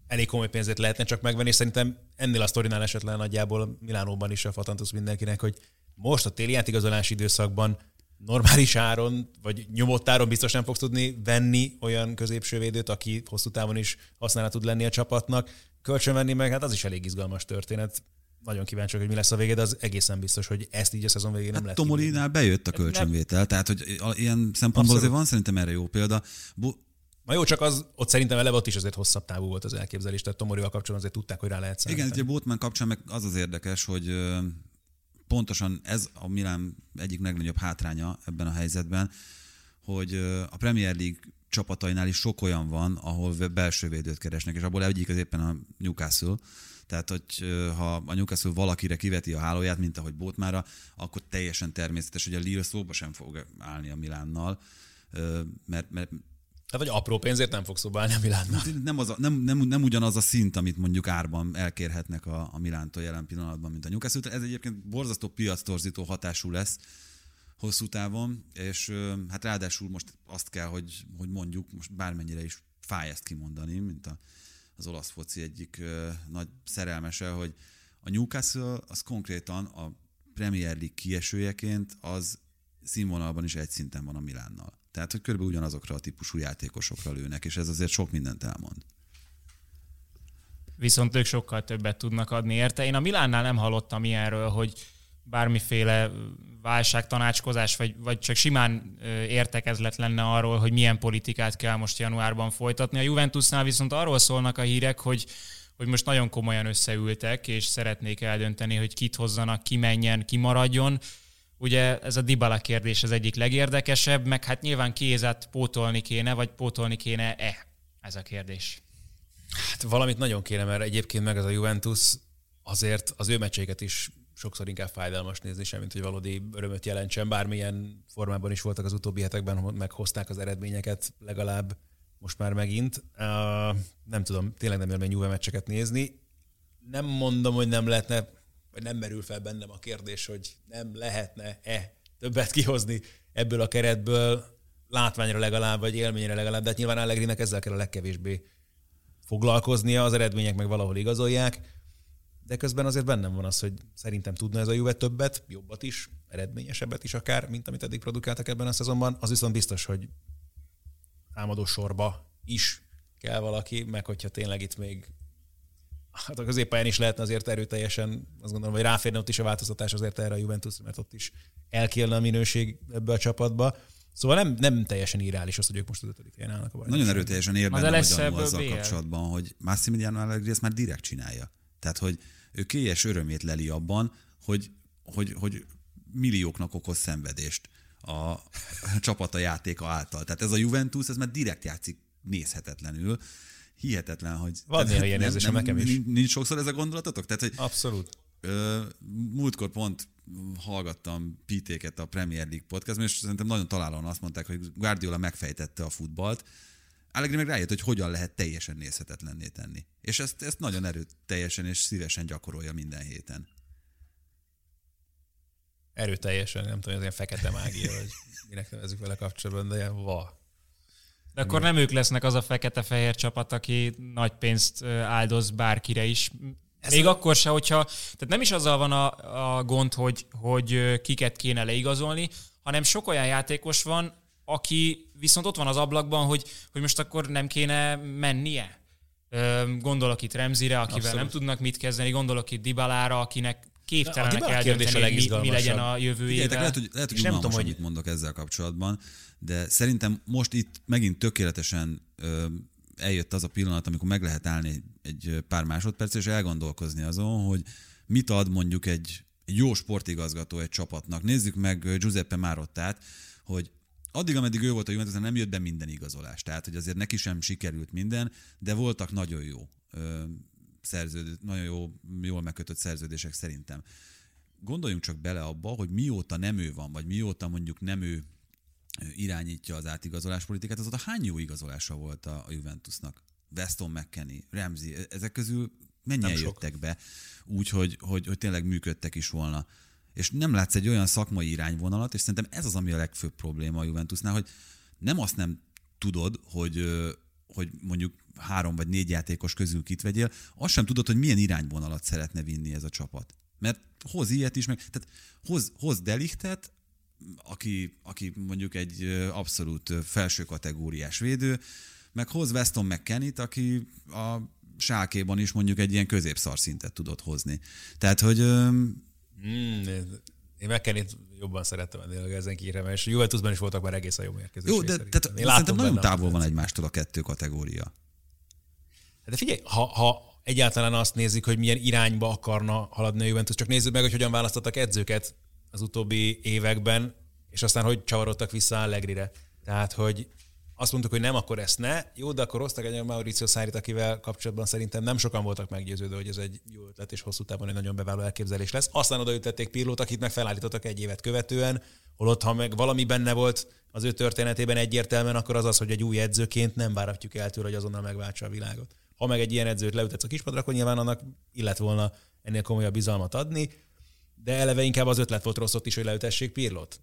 elég komoly pénzét lehetne csak megvenni, és szerintem ennél a sztorinál esetleg nagyjából Milánóban is a fatantusz mindenkinek, hogy most a téli átigazolási időszakban normális áron, vagy nyomott áron biztos nem fogsz tudni venni olyan középső védőt, aki hosszú távon is használat tud lenni a csapatnak. Kölcsönvenni meg, hát az is elég izgalmas történet. Nagyon kíváncsi hogy mi lesz a vége, de az egészen biztos, hogy ezt így a szezon végén nem hát lehet. Tomolinál bejött a kölcsönvétel, nem. tehát hogy ilyen szempontból Abszolút. azért van szerintem erre jó példa. Bu- Na jó, csak az, ott szerintem eleve ott is azért hosszabb távú volt az elképzelés, tehát Tomorival kapcsolatban azért tudták, hogy rá lehet számítani. Igen, ugye Botman kapcsán meg az az érdekes, hogy pontosan ez a Milán egyik legnagyobb hátránya ebben a helyzetben, hogy a Premier League csapatainál is sok olyan van, ahol belső védőt keresnek, és abból egyik az éppen a Newcastle. Tehát, hogy ha a Newcastle valakire kiveti a hálóját, mint ahogy Bótmára, akkor teljesen természetes, hogy a Lille szóba sem fog állni a Milánnal, mert, mert tehát, hogy apró pénzért nem fog szobálni a Milánnak. Nem, az a, nem, nem, nem, ugyanaz a szint, amit mondjuk árban elkérhetnek a, a Milántól jelen pillanatban, mint a Newcastle. Ez egyébként borzasztó piactorzító hatású lesz hosszú távon, és hát ráadásul most azt kell, hogy, hogy mondjuk, most bármennyire is fáj ezt kimondani, mint a, az olasz foci egyik ö, nagy szerelmese, hogy a Newcastle az konkrétan a Premier League kiesőjeként az színvonalban is egy szinten van a Milánnal. Tehát, hogy körülbelül ugyanazokra a típusú játékosokra lőnek, és ez azért sok mindent elmond. Viszont ők sokkal többet tudnak adni érte. Én a Milánnál nem hallottam ilyenről, hogy bármiféle válságtanácskozás, vagy, vagy csak simán értekezlet lenne arról, hogy milyen politikát kell most januárban folytatni. A Juventusnál viszont arról szólnak a hírek, hogy hogy most nagyon komolyan összeültek, és szeretnék eldönteni, hogy kit hozzanak, ki menjen, ki maradjon. Ugye ez a Dybala kérdés az egyik legérdekesebb, meg hát nyilván kézet pótolni kéne, vagy pótolni kéne-e? Ez a kérdés. Hát valamit nagyon kéne, mert egyébként meg az a Juventus azért az ő meccseiket is sokszor inkább fájdalmas nézni, semmint hogy valódi örömöt jelentsen. Bármilyen formában is voltak az utóbbi hetekben, meghozták az eredményeket legalább most már megint. Uh, nem tudom, tényleg nem élmény Juve meccseket nézni. Nem mondom, hogy nem lehetne vagy nem merül fel bennem a kérdés, hogy nem lehetne-e többet kihozni ebből a keretből, látványra legalább, vagy élményre legalább, de hát nyilván Allegrinek ezzel kell a legkevésbé foglalkoznia, az eredmények meg valahol igazolják, de közben azért bennem van az, hogy szerintem tudna ez a Juve többet, jobbat is, eredményesebbet is akár, mint amit eddig produkáltak ebben a szezonban. Az viszont biztos, hogy támadó sorba is kell valaki, meg hogyha tényleg itt még hát a középpályán is lehetne azért erőteljesen, azt gondolom, hogy ráférne ott is a változtatás azért erre a Juventus, mert ott is elkélne a minőség ebbe a csapatba. Szóval nem, nem teljesen irreális az, hogy ők most az ötödik helyen állnak a bajnokságban. Nagyon erőteljesen ér benne vagy ebből azzal BL. kapcsolatban, hogy Massimiliano Allegri ezt már direkt csinálja. Tehát, hogy ő kélyes örömét leli abban, hogy, hogy, hogy millióknak okoz szenvedést a *laughs* csapata játéka által. Tehát ez a Juventus, ez már direkt játszik nézhetetlenül. Hihetetlen, hogy... Van néha ilyen érzésem nekem is. Nincs, nincs sokszor ez a gondolatotok? Tehát, hogy Abszolút. Ö, múltkor pont hallgattam Pitéket a Premier League podcastban, és szerintem nagyon találóan azt mondták, hogy Guardiola megfejtette a futballt, Allegri meg rájött, hogy hogyan lehet teljesen nézhetetlenné tenni. És ezt, ezt nagyon erőteljesen és szívesen gyakorolja minden héten. Erőteljesen, nem tudom, ez ilyen fekete mágia, vagy minek nevezzük vele kapcsolatban, de ilyen va. De akkor nem ők lesznek az a fekete-fehér csapat, aki nagy pénzt áldoz bárkire is. Ez Még a... akkor se, hogyha... Tehát nem is azzal van a, a gond, hogy, hogy kiket kéne leigazolni, hanem sok olyan játékos van, aki viszont ott van az ablakban, hogy, hogy most akkor nem kéne mennie. Gondolok itt Remzire, akivel Abszolút. nem tudnak mit kezdeni, gondolok itt Dibalára, akinek képtelenek a eldönteni, hogy mi, mi legyen a jövő évvel. lehet, hogy, lehet, hogy nem tudom, amit mondok ezzel kapcsolatban, de szerintem most itt megint tökéletesen ö, eljött az a pillanat, amikor meg lehet állni egy pár másodperc, és elgondolkozni azon, hogy mit ad mondjuk egy, jó sportigazgató egy csapatnak. Nézzük meg Giuseppe Marottát, hogy addig, ameddig ő volt a Juventus, nem jött be minden igazolás. Tehát, hogy azért neki sem sikerült minden, de voltak nagyon jó szerződő, nagyon jó, jól megkötött szerződések szerintem. Gondoljunk csak bele abba, hogy mióta nem ő van, vagy mióta mondjuk nem ő irányítja az átigazolás politikát, azóta hány jó igazolása volt a, Juventusnak? Weston McKennie, Ramsey, ezek közül mennyien Nem sok. jöttek be úgy, hogy, hogy, hogy tényleg működtek is volna. És nem látsz egy olyan szakmai irányvonalat, és szerintem ez az, ami a legfőbb probléma a Juventusnál, hogy nem azt nem tudod, hogy, hogy mondjuk három vagy négy játékos közül kit vegyél, azt sem tudod, hogy milyen irányvonalat szeretne vinni ez a csapat. Mert hoz ilyet is, meg, tehát hoz, hoz Delichtet, aki, aki mondjuk egy abszolút felső kategóriás védő, meg hoz Weston McKennie-t, aki a sálkéban is mondjuk egy ilyen középszar szintet tudott hozni. Tehát, hogy Mm, én McKennie-t jobban szerettem ennél ezen kívül, és Juventusban is voltak már egészen jó mérkőzések. jó, de tehát, Én szerintem nagyon benne távol van egymástól a kettő kategória. De figyelj, ha, ha egyáltalán azt nézik, hogy milyen irányba akarna haladni a Juventus, csak nézzük meg, hogy hogyan választottak edzőket az utóbbi években, és aztán hogy csavarodtak vissza Allegrire. Tehát, hogy azt mondtuk, hogy nem, akkor ezt ne. Jó, de akkor hoztak egy olyan Mauricio Szárit, akivel kapcsolatban szerintem nem sokan voltak meggyőződve, hogy ez egy jó ötlet, és hosszú távon egy nagyon beváló elképzelés lesz. Aztán odaütették Pirlót, akit meg felállítottak egy évet követően, holott ha meg valami benne volt az ő történetében egyértelműen, akkor az az, hogy egy új edzőként nem várhatjuk el tőle, hogy azonnal megváltsa a világot. Ha meg egy ilyen edzőt leütetsz a kispadra, akkor nyilván annak illet volna ennél komolyabb bizalmat adni, de eleve inkább az ötlet volt rossz ott is, hogy leütessék Pirlót.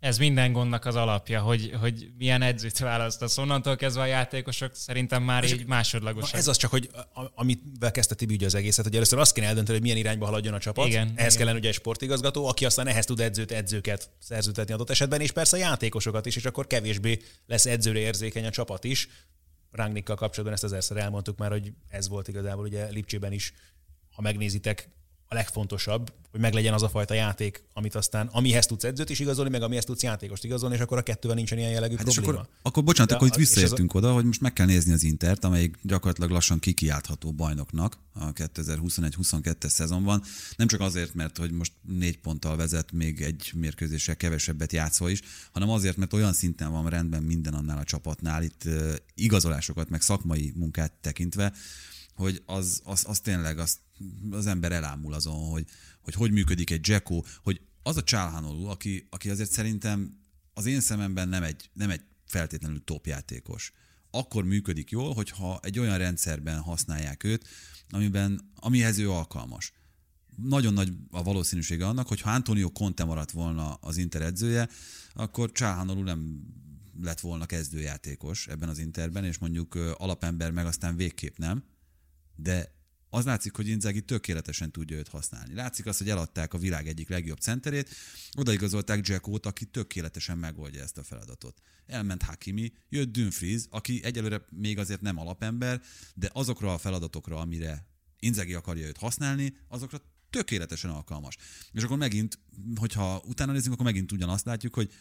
Ez minden gondnak az alapja, hogy, hogy milyen edzőt választasz. Onnantól kezdve a játékosok szerintem már így másodlagosak. Ez az csak, hogy a- amivel kezdte Tibi ugye az egészet, hogy először azt kéne eldönteni, hogy milyen irányba haladjon a csapat. Igen, ehhez igen. kellene ugye egy sportigazgató, aki aztán ehhez tud edzőt, edzőket szerződtetni adott esetben, és persze a játékosokat is, és akkor kevésbé lesz edzőre érzékeny a csapat is. Rangnikkal kapcsolatban ezt ezerszer elmondtuk már, hogy ez volt igazából ugye Lipcsében is, ha megnézitek, a legfontosabb, hogy meglegyen az a fajta játék, amit aztán, amihez tudsz edzőt is igazolni, meg amihez tudsz játékost igazolni, és akkor a kettővel nincsen ilyen jellegű Hát és probléma. akkor, akkor bocsánat, De akkor itt és ez a- visszaértünk oda, hogy most meg kell nézni az Intert, amelyik gyakorlatilag lassan kikiáltható bajnoknak a 2021-22-es szezonban. Nem csak azért, mert hogy most négy ponttal vezet, még egy mérkőzéssel kevesebbet játszva is, hanem azért, mert olyan szinten van rendben minden annál a csapatnál, itt igazolásokat, meg szakmai munkát tekintve, hogy az, az, az tényleg az, az ember elámul azon, hogy, hogy hogy működik egy Jacko, hogy az a Csálhánolú, aki, aki azért szerintem az én szememben nem egy, nem egy feltétlenül top játékos. Akkor működik jól, hogyha egy olyan rendszerben használják őt, amiben, amihez ő alkalmas. Nagyon nagy a valószínűsége annak, hogy ha Antonio Conte maradt volna az Inter edzője, akkor Csáhanolú nem lett volna kezdőjátékos ebben az Interben, és mondjuk alapember meg aztán végképp nem, de az látszik, hogy Inzaghi tökéletesen tudja őt használni. Látszik az, hogy eladták a világ egyik legjobb centerét, odaigazolták Jackót, aki tökéletesen megoldja ezt a feladatot. Elment Hakimi, jött Dumfries, aki egyelőre még azért nem alapember, de azokra a feladatokra, amire Inzegi akarja őt használni, azokra tökéletesen alkalmas. És akkor megint, hogyha utána nézzünk, akkor megint ugyanazt látjuk, hogy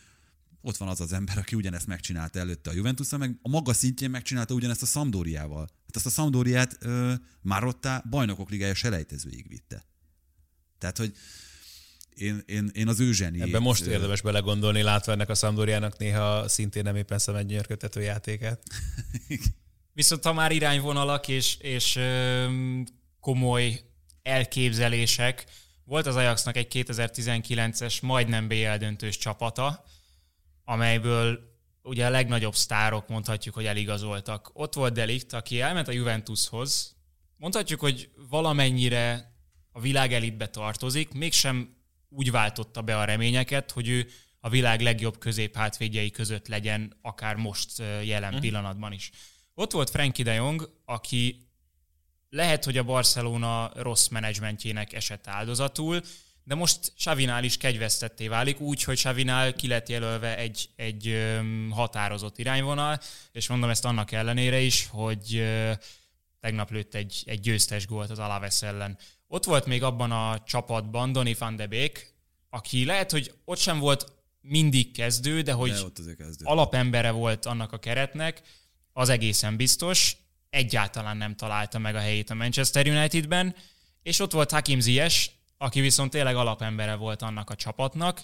ott van az az ember, aki ugyanezt megcsinálta előtte a juventus meg a maga szintjén megcsinálta ugyanezt a Sampdoriával. Hát azt a Sampdoriát ö, Marotta bajnokok ligája selejtezőig vitte. Tehát, hogy én, én, én az ő zseni. Ebben most érdemes belegondolni, látva ennek a Sampdoriának néha szintén nem éppen szemednyörködtető játékát. *laughs* Viszont ha már irányvonalak és, és ö, komoly elképzelések, volt az Ajaxnak egy 2019-es majdnem BL döntős csapata, amelyből ugye a legnagyobb sztárok mondhatjuk, hogy eligazoltak. Ott volt Delikt, aki elment a Juventushoz. Mondhatjuk, hogy valamennyire a világ elitbe tartozik, mégsem úgy váltotta be a reményeket, hogy ő a világ legjobb középhátvédjei között legyen, akár most jelen mm. pillanatban is. Ott volt Frankie de Jong, aki lehet, hogy a Barcelona rossz menedzsmentjének esett áldozatul, de most Savinál is kegyvesztetté válik, úgy, hogy Savinál ki lett jelölve egy, egy határozott irányvonal, és mondom ezt annak ellenére is, hogy tegnap lőtt egy, egy győztes gólt az Alaves ellen. Ott volt még abban a csapatban Donny van de Beek, aki lehet, hogy ott sem volt mindig kezdő, de hogy de ott kezdő. alapembere volt annak a keretnek, az egészen biztos. Egyáltalán nem találta meg a helyét a Manchester Unitedben, és ott volt Hakim Ziyech, aki viszont tényleg alapembere volt annak a csapatnak,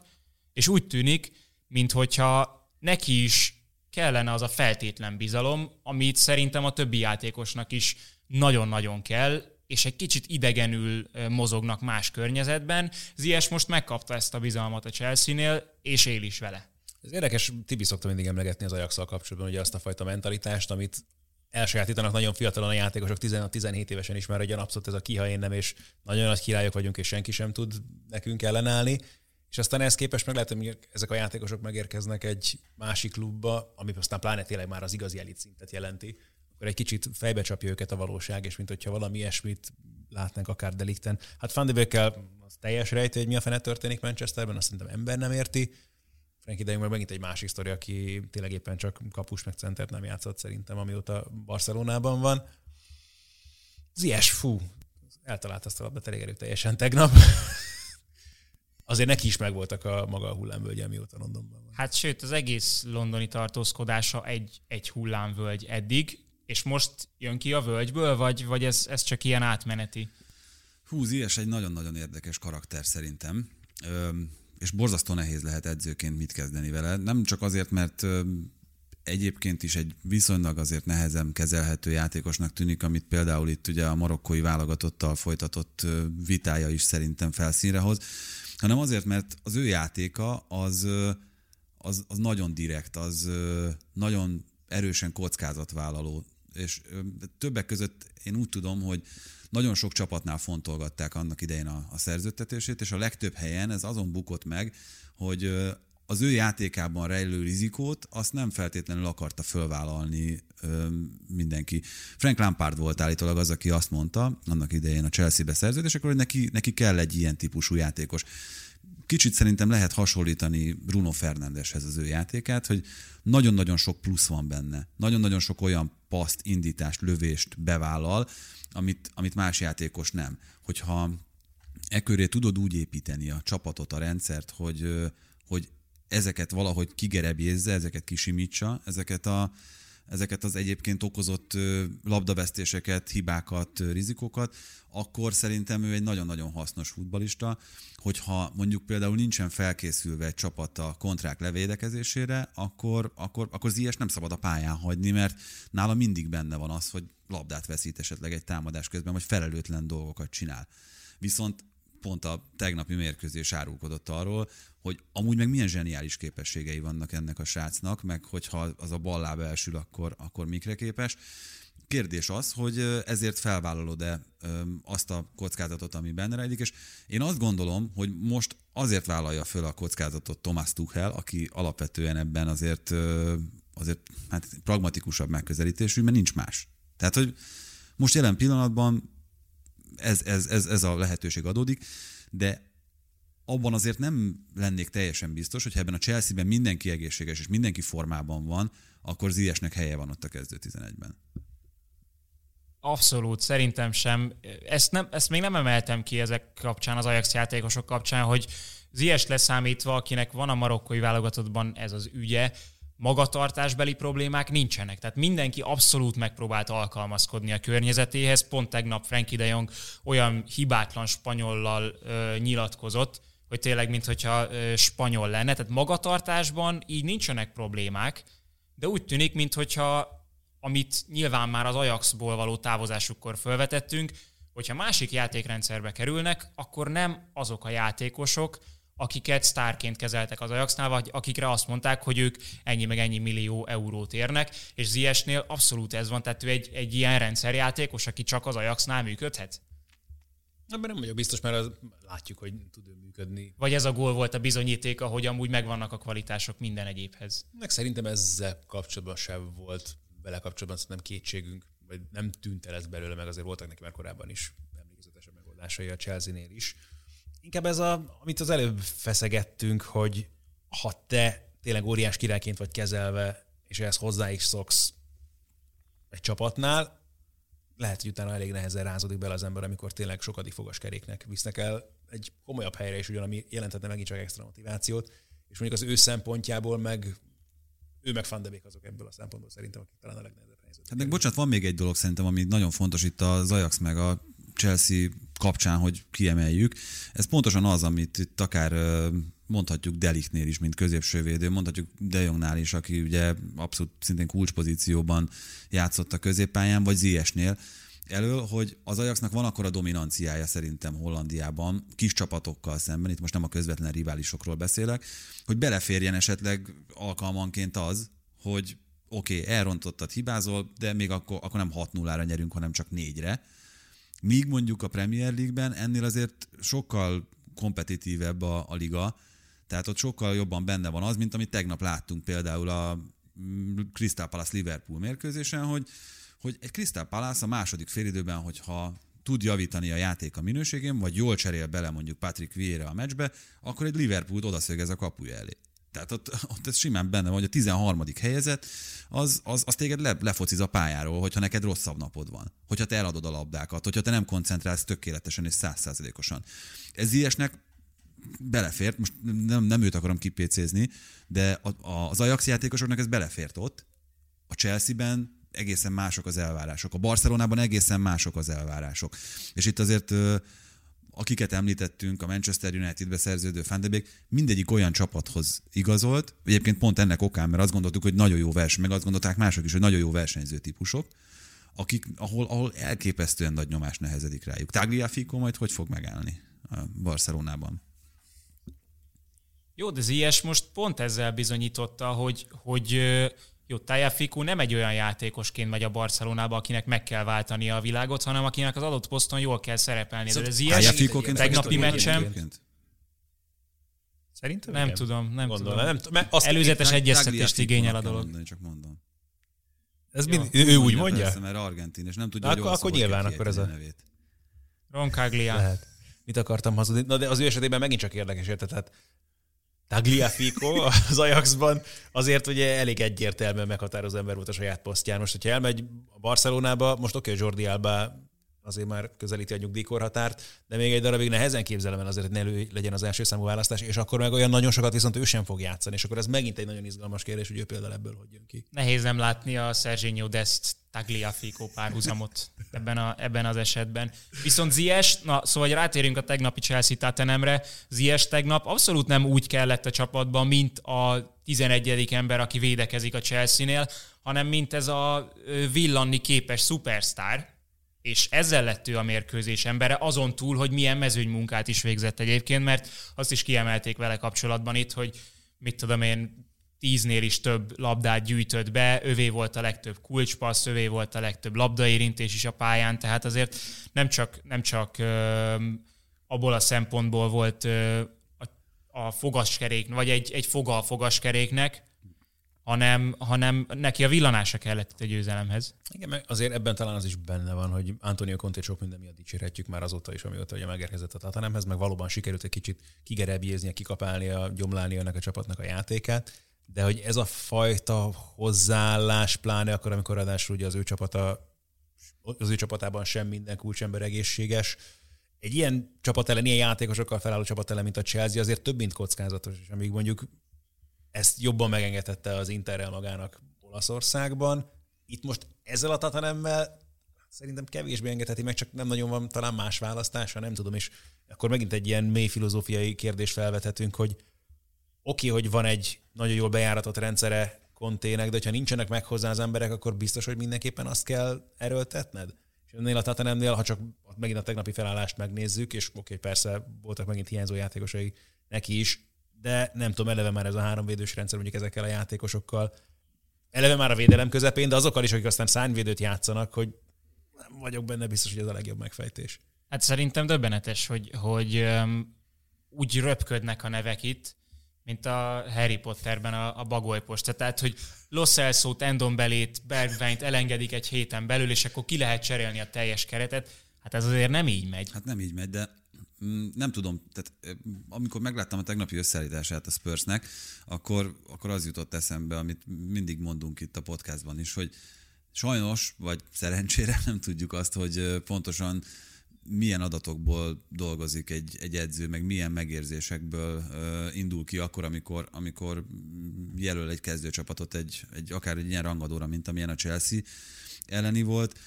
és úgy tűnik, minthogyha neki is kellene az a feltétlen bizalom, amit szerintem a többi játékosnak is nagyon-nagyon kell, és egy kicsit idegenül mozognak más környezetben. Zies most megkapta ezt a bizalmat a Chelsea-nél, és él is vele. Ez érdekes, Tibi szokta mindig emlegetni az ajax kapcsolatban, ugye azt a fajta mentalitást, amit elsajátítanak nagyon fiatalon a játékosok, 16-17 évesen is már egy abszolút ez a kiha én nem, és nagyon nagy királyok vagyunk, és senki sem tud nekünk ellenállni. És aztán ehhez képest meg lehet, hogy ezek a játékosok megérkeznek egy másik klubba, ami aztán pláne tényleg már az igazi elit szintet jelenti, akkor egy kicsit fejbe csapja őket a valóság, és mint hogyha valami ilyesmit látnánk akár delikten. Hát Van de az teljes rejtő, hogy mi a fene történik Manchesterben, azt szerintem ember nem érti. Frankie de meg megint egy másik sztori, aki tényleg éppen csak kapus meg centert nem játszott szerintem, amióta Barcelonában van. Zies, fú, eltalált azt a labdát elég teljesen tegnap. *laughs* Azért neki is megvoltak a maga a hullámvölgye, amióta Londonban van. Hát sőt, az egész londoni tartózkodása egy, egy hullámvölgy eddig, és most jön ki a völgyből, vagy, vagy ez, ez csak ilyen átmeneti? Hú, Zies egy nagyon-nagyon érdekes karakter szerintem és borzasztó nehéz lehet edzőként mit kezdeni vele. Nem csak azért, mert egyébként is egy viszonylag azért nehezen kezelhető játékosnak tűnik, amit például itt ugye a marokkói válogatottal folytatott vitája is szerintem felszínre hoz, hanem azért, mert az ő játéka az, az, az nagyon direkt, az nagyon erősen kockázatvállaló, és többek között én úgy tudom, hogy nagyon sok csapatnál fontolgatták annak idején a, a szerződtetését, és a legtöbb helyen ez azon bukott meg, hogy az ő játékában rejlő rizikót azt nem feltétlenül akarta fölvállalni ö, mindenki. Frank Lampard volt állítólag az, aki azt mondta annak idején a Chelsea-be szerződésekor, hogy neki, neki kell egy ilyen típusú játékos. Kicsit szerintem lehet hasonlítani Bruno Fernandeshez az ő játékát, hogy nagyon-nagyon sok plusz van benne. Nagyon-nagyon sok olyan paszt, indítást, lövést bevállal, amit, amit más játékos nem. Hogyha e köré tudod úgy építeni a csapatot, a rendszert, hogy, hogy ezeket valahogy kigerebjézze, ezeket kisimítsa, ezeket, a, ezeket az egyébként okozott labdavesztéseket, hibákat, rizikókat, akkor szerintem ő egy nagyon-nagyon hasznos futbalista, hogyha mondjuk például nincsen felkészülve egy csapat a kontrák levédekezésére, akkor, akkor, akkor Ziyech nem szabad a pályán hagyni, mert nála mindig benne van az, hogy labdát veszít esetleg egy támadás közben, vagy felelőtlen dolgokat csinál. Viszont pont a tegnapi mérkőzés árulkodott arról, hogy amúgy meg milyen zseniális képességei vannak ennek a srácnak, meg hogyha az a bal lába elsül, akkor, akkor mikre képes. Kérdés az, hogy ezért felvállalod-e azt a kockázatot, ami benne rejlik, és én azt gondolom, hogy most azért vállalja föl a kockázatot Thomas Tuchel, aki alapvetően ebben azért, azért hát pragmatikusabb megközelítésű, mert nincs más. Tehát, hogy most jelen pillanatban ez, ez, ez, ez a lehetőség adódik, de abban azért nem lennék teljesen biztos, hogy ebben a Chelsea-ben mindenki egészséges és mindenki formában van, akkor Ziyechnek helye van ott a kezdő 11-ben. Abszolút, szerintem sem. Ezt, nem, ezt még nem emeltem ki ezek kapcsán, az Ajax játékosok kapcsán, hogy Zies leszámítva, akinek van a marokkói válogatottban ez az ügye, magatartásbeli problémák nincsenek. Tehát mindenki abszolút megpróbált alkalmazkodni a környezetéhez. Pont tegnap Frankie de Jong olyan hibátlan spanyollal ö, nyilatkozott, hogy tényleg, mintha spanyol lenne. Tehát magatartásban így nincsenek problémák, de úgy tűnik, mintha amit nyilván már az Ajaxból való távozásukkor felvetettünk, hogyha másik játékrendszerbe kerülnek, akkor nem azok a játékosok, akiket sztárként kezeltek az Ajaxnál, vagy akikre azt mondták, hogy ők ennyi meg ennyi millió eurót érnek, és Ziesnél abszolút ez van, tehát ő egy, egy ilyen rendszerjátékos, aki csak az Ajaxnál működhet? Ebben nem vagyok biztos, mert az, látjuk, hogy tud ő működni. Vagy ez a gól volt a bizonyítéka, hogy amúgy megvannak a kvalitások minden egyébhez? Meg szerintem ezzel kapcsolatban sem volt vele kapcsolatban szerintem kétségünk, vagy nem tűnt el ez belőle, meg azért voltak neki már korábban is emlékezetes megoldásai a Chelsea-nél is. Inkább ez, a, amit az előbb feszegettünk, hogy ha te tényleg óriás királyként vagy kezelve, és ehhez hozzá is szoksz egy csapatnál, lehet, hogy utána elég nehezen rázódik bele az ember, amikor tényleg sokadik fogaskeréknek visznek el egy komolyabb helyre is, ugyan ami jelentette megint csak extra motivációt, és mondjuk az ő szempontjából meg ő meg Van de Beek azok ebből a szempontból szerintem, akik talán a legnehezebb helyzet. Hát meg bocsánat, van még egy dolog szerintem, ami nagyon fontos itt az Ajax meg a Chelsea kapcsán, hogy kiemeljük. Ez pontosan az, amit itt akár mondhatjuk Deliknél is, mint középsővédő, mondhatjuk De Jongnál is, aki ugye abszolút szintén kulcspozícióban játszott a középpályán, vagy Ziesnél, elől, hogy az Ajaxnak van akkor a dominanciája szerintem Hollandiában, kis csapatokkal szemben, itt most nem a közvetlen riválisokról beszélek, hogy beleférjen esetleg alkalmanként az, hogy oké, okay, elrontottad, hibázol, de még akkor, akkor nem 6-0-ra nyerünk, hanem csak 4-re. Míg mondjuk a Premier League-ben ennél azért sokkal kompetitívebb a, a liga, tehát ott sokkal jobban benne van az, mint amit tegnap láttunk például a mm, Crystal Palace Liverpool mérkőzésen, hogy hogy egy Crystal Palace a második félidőben, hogyha tud javítani a játék a minőségén, vagy jól cserél bele mondjuk Patrick Vieira a meccsbe, akkor egy Liverpool odaszögez a kapuja elé. Tehát ott, ott ez simán benne van, hogy a 13. helyezett, az, az, az téged le, lefociz a pályáról, hogyha neked rosszabb napod van. Hogyha te eladod a labdákat, hogyha te nem koncentrálsz tökéletesen és százszázalékosan. Ez ilyesnek belefért, most nem, nem őt akarom kipécézni, de a, a, az Ajax játékosoknak ez belefért ott. A Chelsea-ben egészen mások az elvárások. A Barcelonában egészen mások az elvárások. És itt azért akiket említettünk, a Manchester United-be szerződő Fandebék, mindegyik olyan csapathoz igazolt, egyébként pont ennek okán, mert azt gondoltuk, hogy nagyon jó verseny, meg azt gondolták mások is, hogy nagyon jó versenyző típusok, akik, ahol, ahol elképesztően nagy nyomás nehezedik rájuk. Tagliafico majd hogy fog megállni a Barcelonában? Jó, de Ziyech most pont ezzel bizonyította, hogy, hogy jó, Tajafiku nem egy olyan játékosként megy a Barcelonába, akinek meg kell váltani a világot, hanem akinek az adott poszton jól kell szerepelni. Szóval ez ilyen tegnapi meccsem... Szerintem nem igen. tudom, nem Gondolom, tudom. Nem, mert azt Előzetes egyeztetést igényel a dolog. Mondani, csak mondom. Ez mind, ő, ő úgy mondja? Persze, mert argentin, és nem tudja, akkor, hogy akkor nyilván akkor ez a nevét. Roncaglia. Lehet. Mit akartam hazudni? Na de az ő esetében megint csak érdekes, érted? Tehát Tagliafico az Ajaxban azért ugye elég egyértelműen meghatározó ember volt a saját posztján. Most, hogyha elmegy a Barcelonába, most oké, okay, Jordi Alba azért már közelíti a nyugdíjkorhatárt, de még egy darabig nehezen képzelem el azért, hogy ne legyen az első számú választás, és akkor meg olyan nagyon sokat viszont ő sem fog játszani, és akkor ez megint egy nagyon izgalmas kérdés, hogy ő például ebből hogy jön ki. Nehéz nem látni a Serginho Dest Tagliafico párhuzamot ebben, a, ebben az esetben. Viszont Zies, na szóval rátérünk a tegnapi Chelsea Tatanemre, Zies tegnap abszolút nem úgy kellett a csapatban, mint a 11. ember, aki védekezik a Chelsea-nél, hanem mint ez a villanni képes szupersztár, és ezzel lett ő a mérkőzés embere, azon túl, hogy milyen mezőnymunkát is végzett egyébként, mert azt is kiemelték vele kapcsolatban itt, hogy mit tudom én, tíznél is több labdát gyűjtött be, övé volt a legtöbb kulcspassz, övé volt a legtöbb labdaérintés is a pályán, tehát azért nem csak, nem csak ö, abból a szempontból volt ö, a, a fogaskerék, vagy egy, egy foga a fogaskeréknek, hanem, hanem neki a villanása kellett egy győzelemhez. Igen, meg azért ebben talán az is benne van, hogy Antonio Conte sok minden miatt dicsérhetjük már azóta is, amióta ugye megérkezett a Tatanemhez, meg valóban sikerült egy kicsit kigerebjéznie, kikapálnia, gyomlálni ennek a csapatnak a játékát, de hogy ez a fajta hozzáállás, pláne akkor, amikor ráadásul ugye az ő csapata az ő csapatában sem minden kulcsember egészséges. Egy ilyen csapat ellen, ilyen játékosokkal felálló csapat ellen, mint a Chelsea, azért több, mint kockázatos, és amíg mondjuk ezt jobban megengedhette az Interrel magának Olaszországban, itt most ezzel a Tatanemmel szerintem kevésbé engedheti meg, csak nem nagyon van talán más választása, nem tudom, és akkor megint egy ilyen mély filozófiai kérdést felvethetünk, hogy oké, okay, hogy van egy nagyon jól bejáratott rendszere kontének, de ha nincsenek meg hozzá az emberek, akkor biztos, hogy mindenképpen azt kell erőltetned? És ennél a Tatanemnél, ha csak megint a tegnapi felállást megnézzük, és oké, okay, persze voltak megint hiányzó játékosai neki is, de nem tudom, eleve már ez a háromvédős rendszer mondjuk ezekkel a játékosokkal, eleve már a védelem közepén, de azokkal is, akik aztán szányvédőt játszanak, hogy nem vagyok benne biztos, hogy ez a legjobb megfejtés. Hát szerintem döbbenetes, hogy, hogy um, úgy röpködnek a nevek itt, mint a Harry Potterben a, a bagolyposta. Tehát, hogy Los Elso-t, Endonbelét, Bergwijn-t elengedik egy héten belül, és akkor ki lehet cserélni a teljes keretet. Hát ez azért nem így megy. Hát nem így megy, de nem tudom, tehát amikor megláttam a tegnapi összeállítását a Spursnek, akkor, akkor az jutott eszembe, amit mindig mondunk itt a podcastban is, hogy sajnos, vagy szerencsére *laughs* nem tudjuk azt, hogy pontosan milyen adatokból dolgozik egy, egy edző, meg milyen megérzésekből uh, indul ki akkor, amikor, amikor jelöl egy kezdőcsapatot egy, egy akár egy ilyen rangadóra, mint amilyen a Chelsea elleni volt.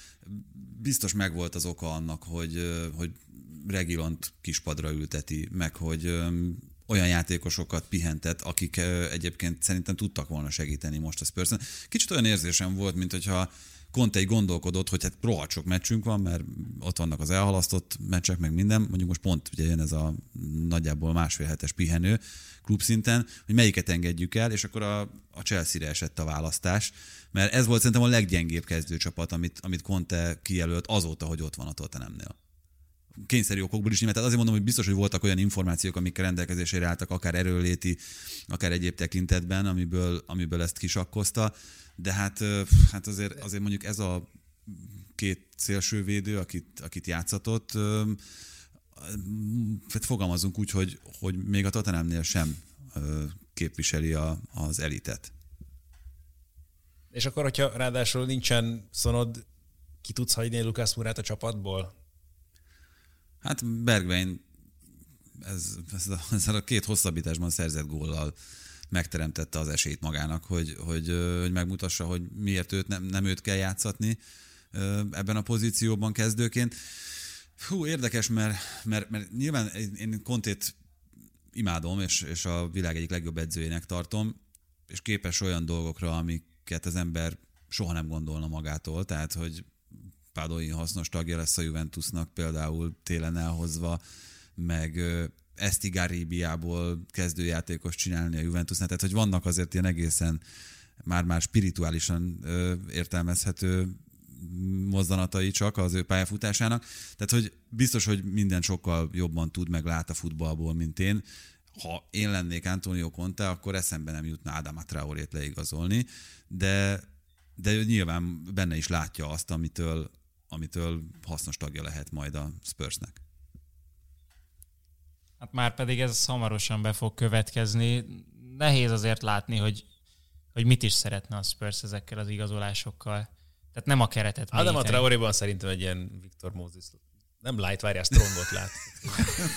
Biztos megvolt az oka annak, hogy, hogy Regilont kispadra ülteti, meg hogy olyan játékosokat pihentet, akik egyébként szerintem tudtak volna segíteni most a spurs. Kicsit olyan érzésem volt, mint hogyha Conte gondolkodott, hogy hát rohadt sok meccsünk van, mert ott vannak az elhalasztott meccsek, meg minden. Mondjuk most pont ugye jön ez a nagyjából másfél hetes pihenő klubszinten, hogy melyiket engedjük el, és akkor a, a Chelsea-re esett a választás, mert ez volt szerintem a leggyengébb kezdőcsapat, amit, amit Conte kijelölt azóta, hogy ott van a Tottenhamnél kényszerű okokból is, mert azért mondom, hogy biztos, hogy voltak olyan információk, amik rendelkezésére álltak, akár erőléti, akár egyéb tekintetben, amiből, amiből ezt kisakkozta, de hát, hát azért, azért mondjuk ez a két szélsővédő, akit, akit játszatott, hát fogalmazunk úgy, hogy, hogy még a Tottenhamnél sem képviseli a, az elitet. És akkor, hogyha ráadásul nincsen szonod, ki tudsz hagyni Lukász Murát a csapatból? Hát Bergwijn ez, ez, a, *laughs* ez a két hosszabbításban szerzett góllal megteremtette az esélyt magának, hogy, hogy, hogy megmutassa, hogy miért őt nem, nem őt kell játszatni ebben a pozícióban kezdőként. Hú, érdekes, mert, mert, mert nyilván én Kontét imádom, és, és a világ egyik legjobb edzőjének tartom, és képes olyan dolgokra, amiket az ember soha nem gondolna magától, tehát, hogy Pádói hasznos tagja lesz a Juventusnak például télen elhozva, meg Eszti Garibiából kezdőjátékos csinálni a Juventusnál, tehát hogy vannak azért ilyen egészen már-már spirituálisan ö, értelmezhető mozdanatai csak az ő pályafutásának. Tehát, hogy biztos, hogy minden sokkal jobban tud, meg lát a futballból, mint én. Ha én lennék Antonio Conte, akkor eszembe nem jutna Adama Traorét leigazolni, de, de nyilván benne is látja azt, amitől, amitől hasznos tagja lehet majd a Spursnek. Hát már pedig ez hamarosan be fog következni. Nehéz azért látni, hogy, hogy mit is szeretne a Spurs ezekkel az igazolásokkal. Tehát nem a keretet nem a Traoréban szerintem egy ilyen Viktor Moses nem light, várjál, strongot lát.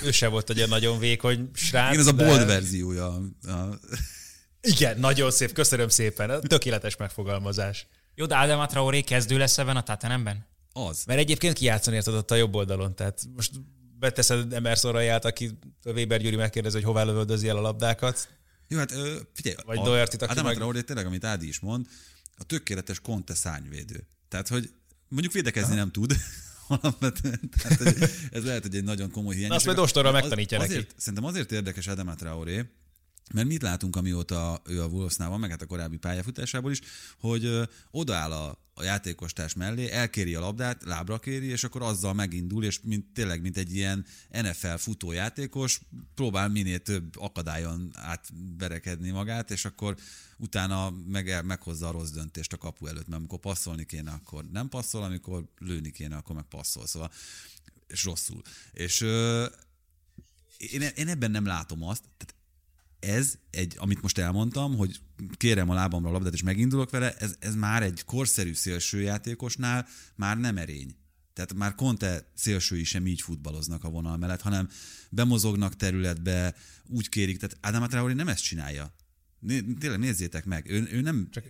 ő se volt egy nagyon vékony srác. Igen, ez a bold de... verziója. A... Igen, nagyon szép, köszönöm szépen. Tökéletes megfogalmazás. Jó, de Adama Traoré kezdő lesz ebben a Tatanemben? Az. Mert egyébként kijátszani érted ott a jobb oldalon, tehát most beteszed Emerson Raját, aki Weber Gyuri megkérdezi, hogy hová lövöldözi el a labdákat. Jó, hát figyelj, Vagy a, Doherty-t, aki meg... Traoré, tényleg, amit Ádi is mond, a tökéletes Conte szányvédő. Tehát, hogy mondjuk védekezni Aha. nem tud, *laughs* Tehát, ez lehet, hogy egy nagyon komoly hiány. Na, azt majd Ostorral megtanítja az, neki. Azért, szerintem azért érdekes Adama Traoré, mert mit látunk, amióta ő a Wolvesnál van, meg hát a korábbi pályafutásából is, hogy odaáll a, a játékostárs mellé, elkéri a labdát, lábra kéri, és akkor azzal megindul, és mint, tényleg, mint egy ilyen NFL futójátékos, próbál minél több akadályon átverekedni magát, és akkor utána meg, meghozza a rossz döntést a kapu előtt, mert amikor passzolni kéne, akkor nem passzol, amikor lőni kéne, akkor meg passzol, szóval, és rosszul. És ö, én, én ebben nem látom azt, tehát ez egy, amit most elmondtam, hogy kérem a lábamra a labdát és megindulok vele, ez, ez már egy korszerű szélsőjátékosnál már nem erény. Tehát már Conte szélsői sem így futballoznak a vonal mellett, hanem bemozognak területbe, úgy kérik. Tehát Ádám Traoré nem ezt csinálja. Tényleg nézzétek meg. Ő, ő nem... Csak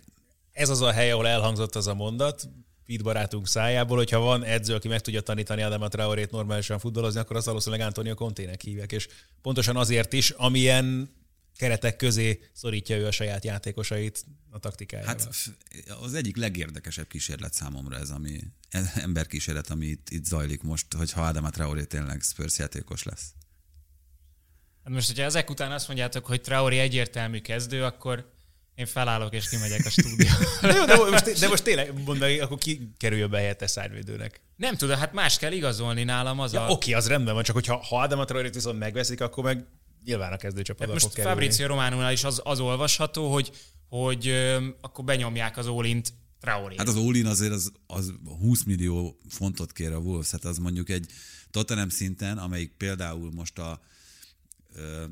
ez az a hely, ahol elhangzott az a mondat, Pete barátunk szájából, hogyha van edző, aki meg tudja tanítani Adama Traorét normálisan futballozni, akkor az valószínűleg Antonio Contének hívják, és pontosan azért is, amilyen keretek közé szorítja ő a saját játékosait a taktikájával. Hát az egyik legérdekesebb kísérlet számomra ez, ami ez emberkísérlet, ami itt, itt zajlik most, hogy ha Adama Traoré tényleg Spurs játékos lesz. Hát most, hogyha ezek után azt mondjátok, hogy Traoré egyértelmű kezdő, akkor én felállok és kimegyek a stúdióba. *laughs* de, jó, de, most, de most tényleg mondani, akkor ki kerüljön be helyette szárvédőnek? Nem tudom, hát más kell igazolni nálam az ja, a... Oké, az rendben van, csak hogyha ha Adama Traorét viszont megveszik, akkor meg nyilván a kezdőcsapatba hát most. Fabrizio Románónál is az, az olvasható, hogy, hogy ö, akkor benyomják az Olint Traoré. Hát az Olin azért az, az 20 millió fontot kér a Wolves, hát az mondjuk egy Tottenham szinten, amelyik például most a ö,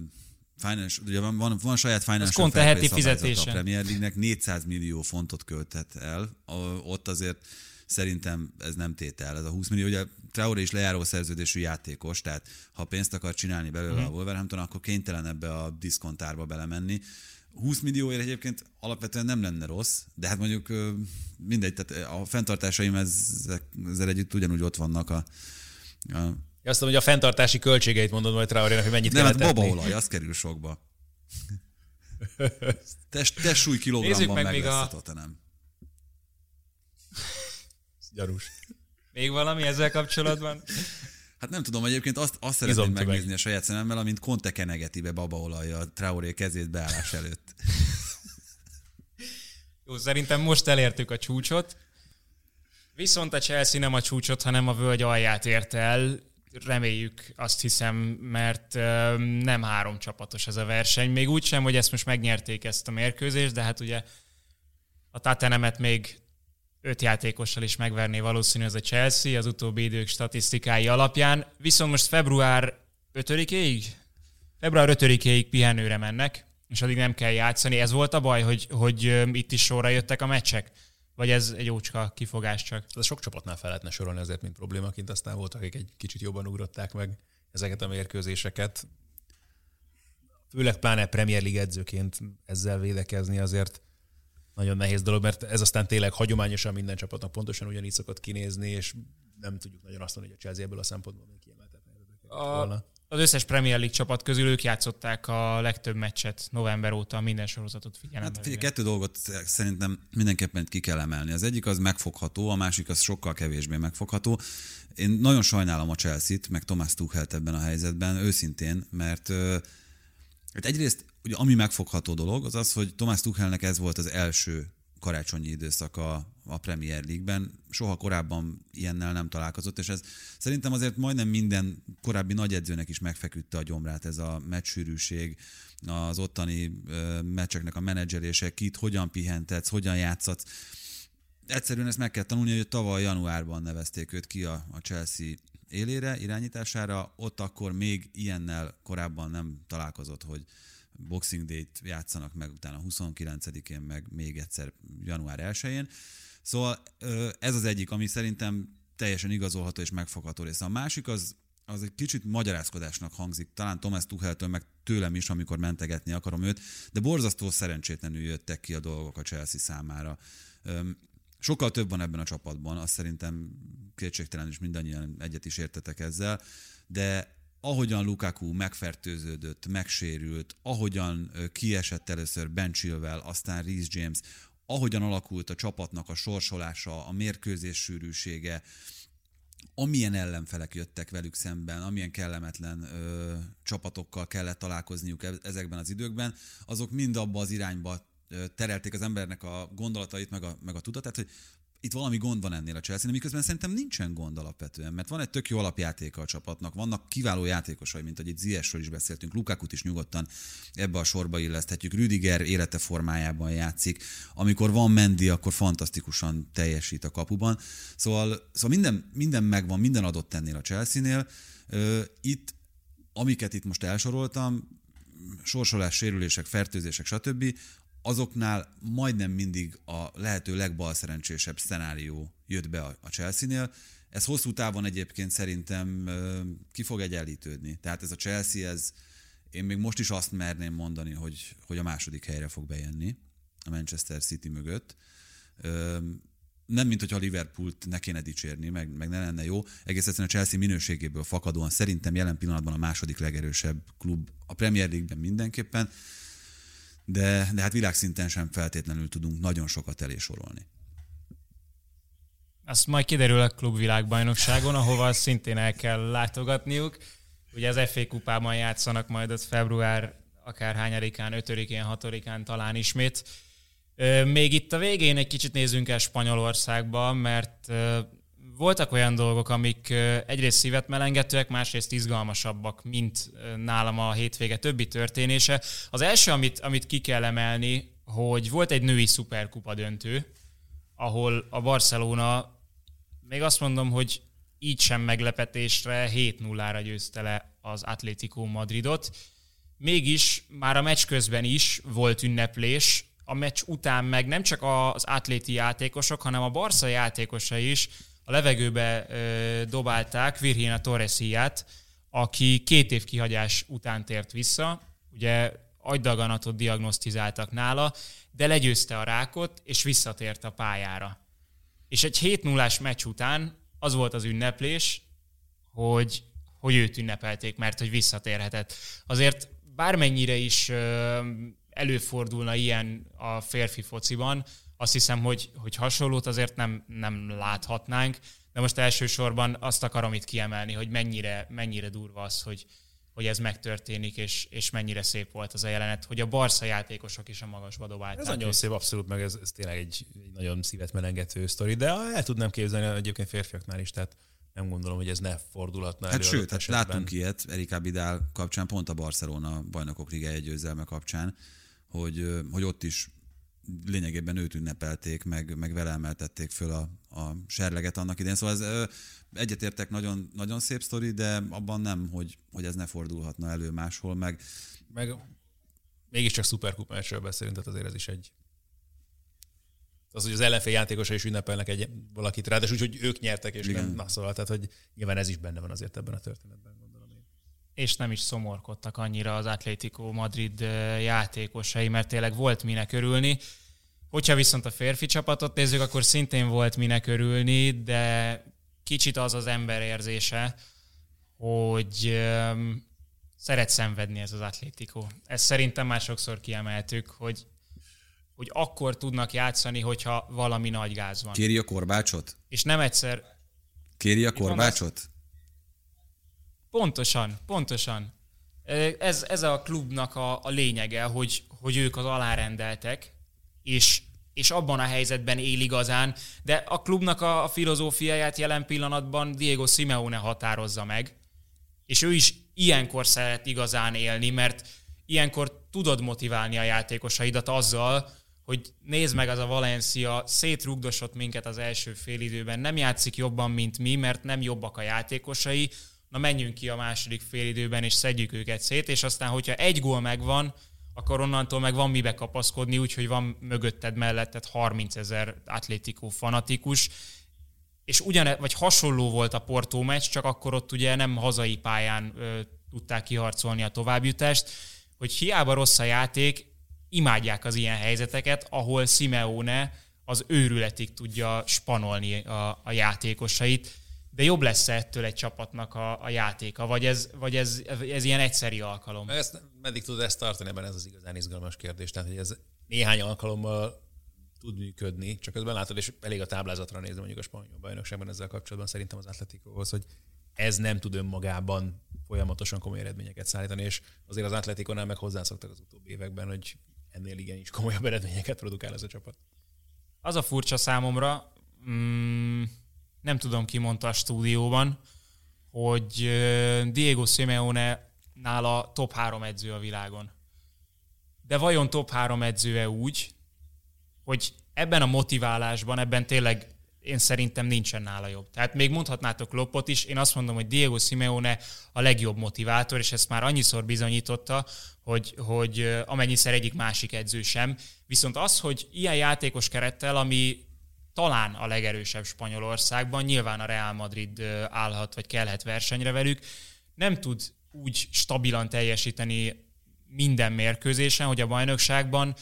finance, ugye van, van, van saját financial heti fizetése. a Premier League-nek 400 millió fontot költhet el, a, ott azért szerintem ez nem tétel, ez a 20 millió. Ugye Traoré is lejáró szerződésű játékos, tehát ha pénzt akar csinálni belőle mm. a Wolverhampton, akkor kénytelen ebbe a diszkontárba belemenni. 20 millióért egyébként alapvetően nem lenne rossz, de hát mondjuk mindegy, tehát a fenntartásaim ezzel, ezzel együtt ugyanúgy ott vannak a, a azt mondom, hogy a fenntartási költségeit mondod majd Traorénak, hogy mennyit Nem, hát babaolaj, az kerül sokba. *laughs* Test, testsúly kilogramban meg, meg még a... nem. Gyanús. Még valami ezzel kapcsolatban? Hát nem tudom, egyébként azt, azt szeretném Izom megnézni meg. a saját szememmel, amint Conte kenegeti be babaolajja a Traoré kezét beállás előtt. Jó, szerintem most elértük a csúcsot. Viszont a Chelsea nem a csúcsot, hanem a völgy alját ért el. Reméljük, azt hiszem, mert nem három csapatos ez a verseny. Még úgy sem, hogy ezt most megnyerték ezt a mérkőzést, de hát ugye a Tatenemet még öt játékossal is megverné valószínű ez a Chelsea az utóbbi idők statisztikái alapján. Viszont most február 5-ig? Február 5-ig pihenőre mennek, és addig nem kell játszani. Ez volt a baj, hogy, hogy itt is sorra jöttek a meccsek? Vagy ez egy ócska kifogás csak? Ez sok csapatnál fel lehetne sorolni azért, mint problémaként, aztán voltak, akik egy kicsit jobban ugrották meg ezeket a mérkőzéseket. Főleg pláne Premier League edzőként ezzel védekezni azért nagyon nehéz dolog, mert ez aztán tényleg hagyományosan minden csapatnak pontosan ugyanígy szokott kinézni, és nem tudjuk nagyon azt mondani, hogy a Chelsea ebből a szempontból még kiemeltetni volna. Az összes Premier League csapat közül ők játszották a legtöbb meccset november óta, minden sorozatot figyelembe. Hát figyelj, kettő dolgot szerintem mindenképpen ki kell emelni. Az egyik az megfogható, a másik az sokkal kevésbé megfogható. Én nagyon sajnálom a Chelsea-t, meg Thomas Tuchelt ebben a helyzetben, őszintén, mert hát egyrészt ugye ami megfogható dolog, az az, hogy Tomás Tuchelnek ez volt az első karácsonyi időszaka a Premier League-ben. Soha korábban ilyennel nem találkozott, és ez szerintem azért majdnem minden korábbi nagy edzőnek is megfeküdte a gyomrát ez a meccsűrűség, az ottani meccseknek a menedzselése, kit hogyan pihentetsz, hogyan játszatsz. Egyszerűen ezt meg kell tanulni, hogy tavaly januárban nevezték őt ki a, a Chelsea élére, irányítására, ott akkor még ilyennel korábban nem találkozott, hogy Boxing Day-t játszanak meg, utána 29-én, meg még egyszer január 1-én. Szóval ez az egyik, ami szerintem teljesen igazolható és megfogható része. A másik az, az egy kicsit magyarázkodásnak hangzik, talán Thomas Tucheltől, meg tőlem is, amikor mentegetni akarom őt, de borzasztó szerencsétlenül jöttek ki a dolgok a Chelsea számára. Sokkal több van ebben a csapatban, azt szerintem kétségtelen is mindannyian egyet is értetek ezzel, de ahogyan Lukaku megfertőződött, megsérült, ahogyan kiesett először Ben Chilwell, aztán Reece James, ahogyan alakult a csapatnak a sorsolása, a mérkőzés sűrűsége, amilyen ellenfelek jöttek velük szemben, amilyen kellemetlen ö, csapatokkal kellett találkozniuk e-, ezekben az időkben, azok mind abba az irányba terelték az embernek a gondolatait, meg a, meg a tudatát, hogy itt valami gond van ennél a chelsea miközben szerintem nincsen gond alapvetően, mert van egy tök jó alapjátéka a csapatnak, vannak kiváló játékosai, mint ahogy Ziesről is beszéltünk, Lukakut is nyugodtan ebbe a sorba illeszthetjük, Rüdiger élete formájában játszik, amikor van Mendi, akkor fantasztikusan teljesít a kapuban, szóval, szóval minden, minden megvan, minden adott ennél a Chelsea-nél, itt, amiket itt most elsoroltam, sorsolás, sérülések, fertőzések, stb., azoknál majdnem mindig a lehető legbalszerencsésebb szenárió jött be a Chelsea-nél. Ez hosszú távon egyébként szerintem ki fog egyenlítődni. Tehát ez a Chelsea, ez én még most is azt merném mondani, hogy, hogy a második helyre fog bejönni a Manchester City mögött. Nem, mint hogyha a Liverpoolt ne kéne dicsérni, meg, meg ne lenne jó. Egész egyszerűen a Chelsea minőségéből fakadóan szerintem jelen pillanatban a második legerősebb klub a Premier League-ben mindenképpen, de, de hát világszinten sem feltétlenül tudunk nagyon sokat elésorolni. Azt majd kiderül a klubvilágbajnokságon, ahova szintén el kell látogatniuk. Ugye az FA kupában játszanak majd ott február akárhányadikán, ötödikén, hatodikán talán ismét. Még itt a végén egy kicsit nézzünk el Spanyolországba, mert voltak olyan dolgok, amik egyrészt szívet melengetőek, másrészt izgalmasabbak, mint nálam a hétvége többi történése. Az első, amit, amit ki kell emelni, hogy volt egy női szuperkupa döntő, ahol a Barcelona, még azt mondom, hogy így sem meglepetésre 7-0-ra győzte le az Atlético Madridot. Mégis már a meccs közben is volt ünneplés, a meccs után meg nem csak az atléti játékosok, hanem a Barca játékosai is a levegőbe ö, dobálták Virginia Torresiát, aki két év kihagyás után tért vissza. Ugye agydaganatot diagnosztizáltak nála, de legyőzte a rákot, és visszatért a pályára. És egy 7 0 meccs után az volt az ünneplés, hogy, hogy őt ünnepelték, mert hogy visszatérhetett. Azért bármennyire is előfordulna ilyen a férfi fociban, azt hiszem, hogy, hogy hasonlót azért nem, nem láthatnánk, de most elsősorban azt akarom itt kiemelni, hogy mennyire, mennyire durva az, hogy, hogy ez megtörténik, és, és mennyire szép volt az a jelenet, hogy a Barca játékosok is a magasba dobálták. Ez nagyon szép, abszolút, meg ez, ez tényleg egy, egy nagyon szívet melengető sztori, de el tudnám képzelni egyébként férfiaknál is, tehát nem gondolom, hogy ez ne fordulhatna hát elő. Sőt, hát látunk ilyet Erika Bidál kapcsán, pont a Barcelona bajnokok liga egy győzelme kapcsán, hogy, hogy ott is lényegében őt ünnepelték, meg, meg vele emeltették föl a, a serleget annak idején. Szóval ez egyetértek, nagyon, nagyon szép sztori, de abban nem, hogy, hogy ez ne fordulhatna elő máshol, meg... Meg mégiscsak szuperkup meccsről beszélünk, tehát azért ez is egy az, hogy az ellenfél játékosai is ünnepelnek egy valakit rá, de úgy, hogy ők nyertek, és Igen. nem, na szóval, tehát hogy nyilván ez is benne van azért ebben a történetben. És nem is szomorkodtak annyira az Atlético Madrid játékosai, mert tényleg volt minek örülni. Hogyha viszont a férfi csapatot nézzük, akkor szintén volt minek örülni, de kicsit az az ember érzése, hogy um, szeret szenvedni ez az Atlético. Ezt szerintem már sokszor kiemeltük, hogy hogy akkor tudnak játszani, hogyha valami nagy gáz van. Kéri a korbácsot? És nem egyszer... Kéri a korbácsot? Pontosan, pontosan. Ez, ez a klubnak a, a lényege, hogy, hogy ők az alárendeltek, és, és abban a helyzetben él igazán, de a klubnak a, a filozófiáját jelen pillanatban Diego Simeone határozza meg, és ő is ilyenkor szeret igazán élni, mert ilyenkor tudod motiválni a játékosaidat azzal, hogy nézd meg, az a Valencia szétrugdosott minket az első félidőben, nem játszik jobban, mint mi, mert nem jobbak a játékosai, na menjünk ki a második félidőben, és szedjük őket szét, és aztán, hogyha egy gól megvan, akkor onnantól meg van mibe kapaszkodni, úgyhogy van mögötted melletted 30 ezer atlétikó fanatikus, és ugyan, vagy hasonló volt a Porto meccs, csak akkor ott ugye nem hazai pályán ö, tudták kiharcolni a továbbjutást, hogy hiába rossz a játék, imádják az ilyen helyzeteket, ahol Simeone az őrületig tudja spanolni a, a játékosait, de jobb lesz ettől egy csapatnak a, a játéka, vagy ez, vagy ez, ez ilyen egyszeri alkalom? Ezt, meddig tud ezt tartani, ebben ez az igazán izgalmas kérdés. Tehát, hogy ez néhány alkalommal tud működni, csak közben látod, és elég a táblázatra nézni mondjuk a spanyol bajnokságban ezzel kapcsolatban szerintem az Atletikóhoz, hogy ez nem tud önmagában folyamatosan komoly eredményeket szállítani, és azért az Atletikonál meg hozzászoktak az utóbbi években, hogy ennél igenis komolyabb eredményeket produkál ez a csapat. Az a furcsa számomra, mm, nem tudom ki mondta a stúdióban, hogy Diego Simeone nála top három edző a világon. De vajon top három edző-e úgy, hogy ebben a motiválásban, ebben tényleg én szerintem nincsen nála jobb. Tehát még mondhatnátok Loppot is, én azt mondom, hogy Diego Simeone a legjobb motivátor, és ezt már annyiszor bizonyította, hogy, hogy amennyiszer egyik másik edző sem. Viszont az, hogy ilyen játékos kerettel, ami talán a legerősebb Spanyolországban, nyilván a Real Madrid állhat vagy kellhet versenyre velük, nem tud úgy stabilan teljesíteni minden mérkőzésen, hogy a bajnokságban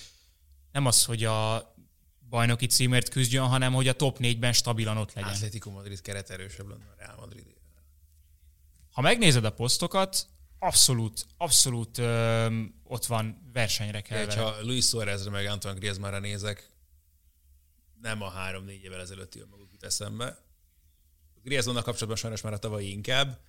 nem az, hogy a bajnoki címért küzdjön, hanem hogy a top 4-ben stabilan ott legyen. Atletico Madrid keret erősebb lenne a Real Madrid. Ha megnézed a posztokat, abszolút, abszolút ö, ott van versenyre kell. Ha Luis Suárezre meg Antoine Griezmannra nézek, nem a három-négy évvel ezelőtt jön maguk jut eszembe. Griezmannnal kapcsolatban sajnos már a tavalyi inkább.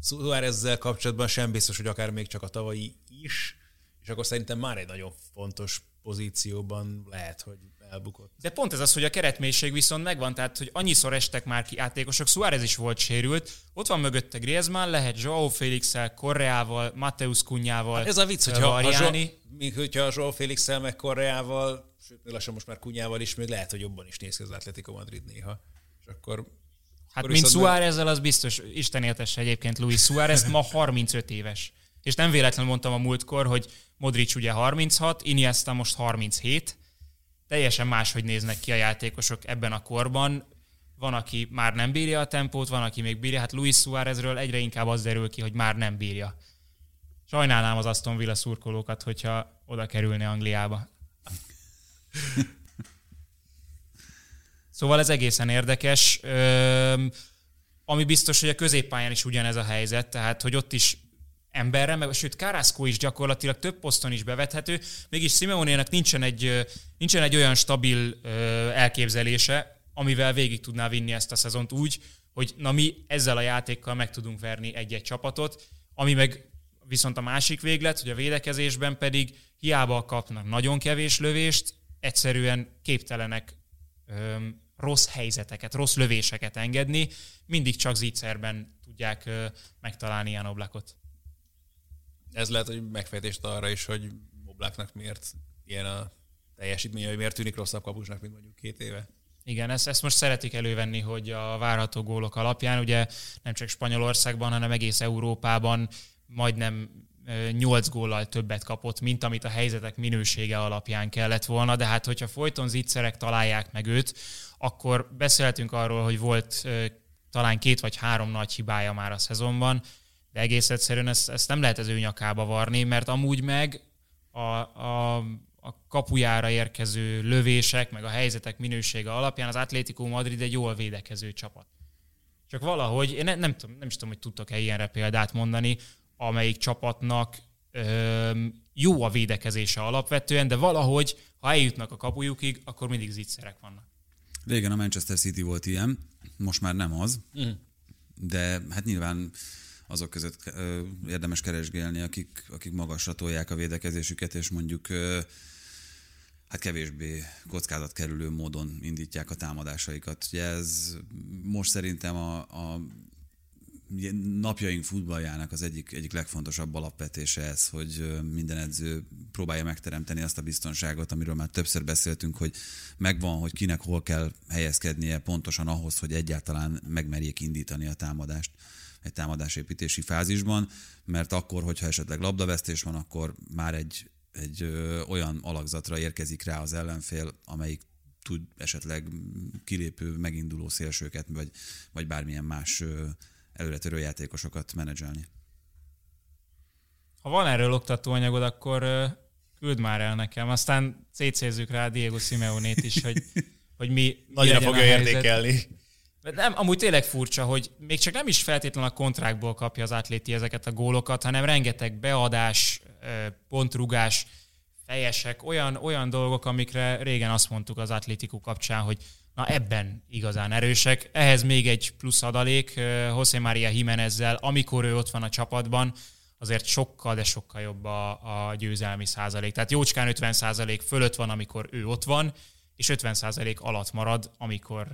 Suárezzel kapcsolatban sem biztos, hogy akár még csak a tavalyi is, és akkor szerintem már egy nagyon fontos pozícióban lehet, hogy elbukott. De pont ez az, hogy a keretmélység viszont megvan, tehát hogy annyiszor estek már ki játékosok, Suárez is volt sérült, ott van mögötte Griezmann, lehet Joao Félix-el, Korreával, Mateus Kunyával, hát Ez a vicc, hogyha a, Zso, még hogyha a Joao Félix-el, meg Korreával, sőt, még lassan most már Kunyával is, még lehet, hogy jobban is néz ki az Atletico Madrid néha. És akkor Hát akkor mint Suárezzel, az biztos, Isten éltesse egyébként Luis Suárez, ma 35 éves. És nem véletlenül mondtam a múltkor, hogy Modric ugye 36, Iniesta most 37, teljesen máshogy néznek ki a játékosok ebben a korban. Van, aki már nem bírja a tempót, van, aki még bírja. Hát Luis Suárezről egyre inkább az derül ki, hogy már nem bírja. Sajnálnám az Aston Villa szurkolókat, hogyha oda kerülne Angliába. Szóval ez egészen érdekes. ami biztos, hogy a középpályán is ugyanez a helyzet, tehát hogy ott is emberre, meg sőt Carrasco is gyakorlatilag több poszton is bevethető, mégis Simeonének nincsen egy, nincsen egy olyan stabil elképzelése, amivel végig tudná vinni ezt a szezont úgy, hogy na mi ezzel a játékkal meg tudunk verni egy-egy csapatot, ami meg viszont a másik véglet, hogy a védekezésben pedig hiába kapnak nagyon kevés lövést, egyszerűen képtelenek öm, rossz helyzeteket, rossz lövéseket engedni, mindig csak zicserben tudják ö, megtalálni ilyen oblakot ez lehet, hogy megfejtést arra is, hogy Bobláknak miért ilyen a teljesítmény, hogy miért tűnik rosszabb kapusnak, mint mondjuk két éve. Igen, ezt, ezt most szeretik elővenni, hogy a várható gólok alapján, ugye nem csak Spanyolországban, hanem egész Európában majdnem 8 góllal többet kapott, mint amit a helyzetek minősége alapján kellett volna, de hát hogyha folyton zicserek találják meg őt, akkor beszéltünk arról, hogy volt talán két vagy három nagy hibája már a szezonban, de egész egyszerűen ezt, ezt nem lehet az ő nyakába varni, mert amúgy meg a, a, a kapujára érkező lövések, meg a helyzetek minősége alapján az Atlético Madrid egy jól védekező csapat. Csak valahogy, én nem, nem, tudom, nem is tudom, hogy tudtok-e ilyenre példát mondani, amelyik csapatnak ö, jó a védekezése alapvetően, de valahogy, ha eljutnak a kapujukig, akkor mindig zicserek vannak. Régen a Manchester City volt ilyen, most már nem az, mm. de hát nyilván azok között érdemes keresgélni, akik, akik magasra tolják a védekezésüket, és mondjuk hát kevésbé kockázat kerülő módon indítják a támadásaikat. Ugye ez most szerintem a, a napjaink futballjának az egyik, egyik legfontosabb alapvetése ez, hogy minden edző próbálja megteremteni azt a biztonságot, amiről már többször beszéltünk, hogy megvan, hogy kinek hol kell helyezkednie pontosan ahhoz, hogy egyáltalán megmerjék indítani a támadást egy támadásépítési fázisban, mert akkor, hogyha esetleg labdavesztés van, akkor már egy, egy ö, olyan alakzatra érkezik rá az ellenfél, amelyik tud esetleg kilépő, meginduló szélsőket, vagy, vagy bármilyen más előretörő játékosokat menedzselni. Ha van erről oktatóanyagod, akkor küld már el nekem, aztán cécézzük rá Diego Simeonét is, hogy, hogy mi... *laughs* Nagyra fogja értékelni. Nem, amúgy tényleg furcsa, hogy még csak nem is feltétlenül a kontrákból kapja az atléti ezeket a gólokat, hanem rengeteg beadás, pontrugás, fejesek, olyan, olyan dolgok, amikre régen azt mondtuk az atlétikú kapcsán, hogy na ebben igazán erősek. Ehhez még egy plusz adalék José María Jimenezzel, amikor ő ott van a csapatban, azért sokkal, de sokkal jobb a, a győzelmi százalék. Tehát jócskán 50 százalék fölött van, amikor ő ott van, és 50% alatt marad, amikor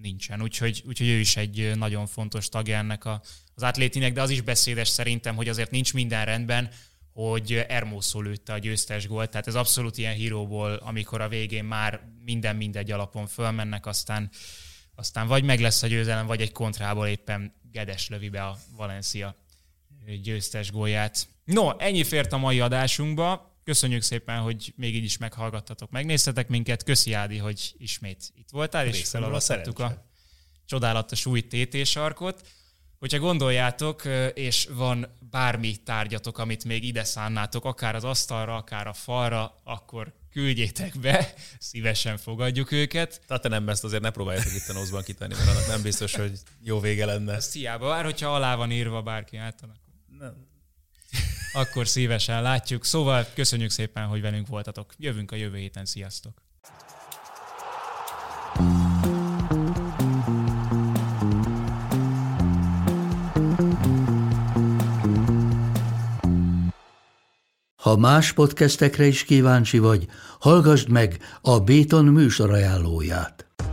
nincsen. Úgyhogy, úgyhogy ő is egy nagyon fontos tagja ennek a, az atlétinek, de az is beszédes szerintem, hogy azért nincs minden rendben, hogy Ermószó lőtte a győztes gólt, tehát ez abszolút ilyen híróból, amikor a végén már minden mindegy alapon fölmennek, aztán, aztán vagy meg lesz a győzelem, vagy egy kontrából éppen Gedes lövi be a Valencia győztes gólját. No, ennyi fért a mai adásunkba. Köszönjük szépen, hogy még így is meghallgattatok, megnéztetek minket. Köszi Ádi, hogy ismét itt voltál, és felolvashattuk a csodálatos új TT sarkot. Hogyha gondoljátok, és van bármi tárgyatok, amit még ide szánnátok, akár az asztalra, akár a falra, akkor küldjétek be, *laughs* szívesen fogadjuk őket. Tehát te nem ezt azért ne próbáljátok itt a noszban kitenni, mert annak nem biztos, hogy jó vége lenne. Ezt hiába, bár hogyha alá van írva bárki által, akkor, nem. Akkor szívesen látjuk. Szóval köszönjük szépen, hogy velünk voltatok. Jövünk a jövő héten, sziasztok! Ha más podcastekre is kíváncsi vagy, hallgassd meg a Béton műsor ajánlóját.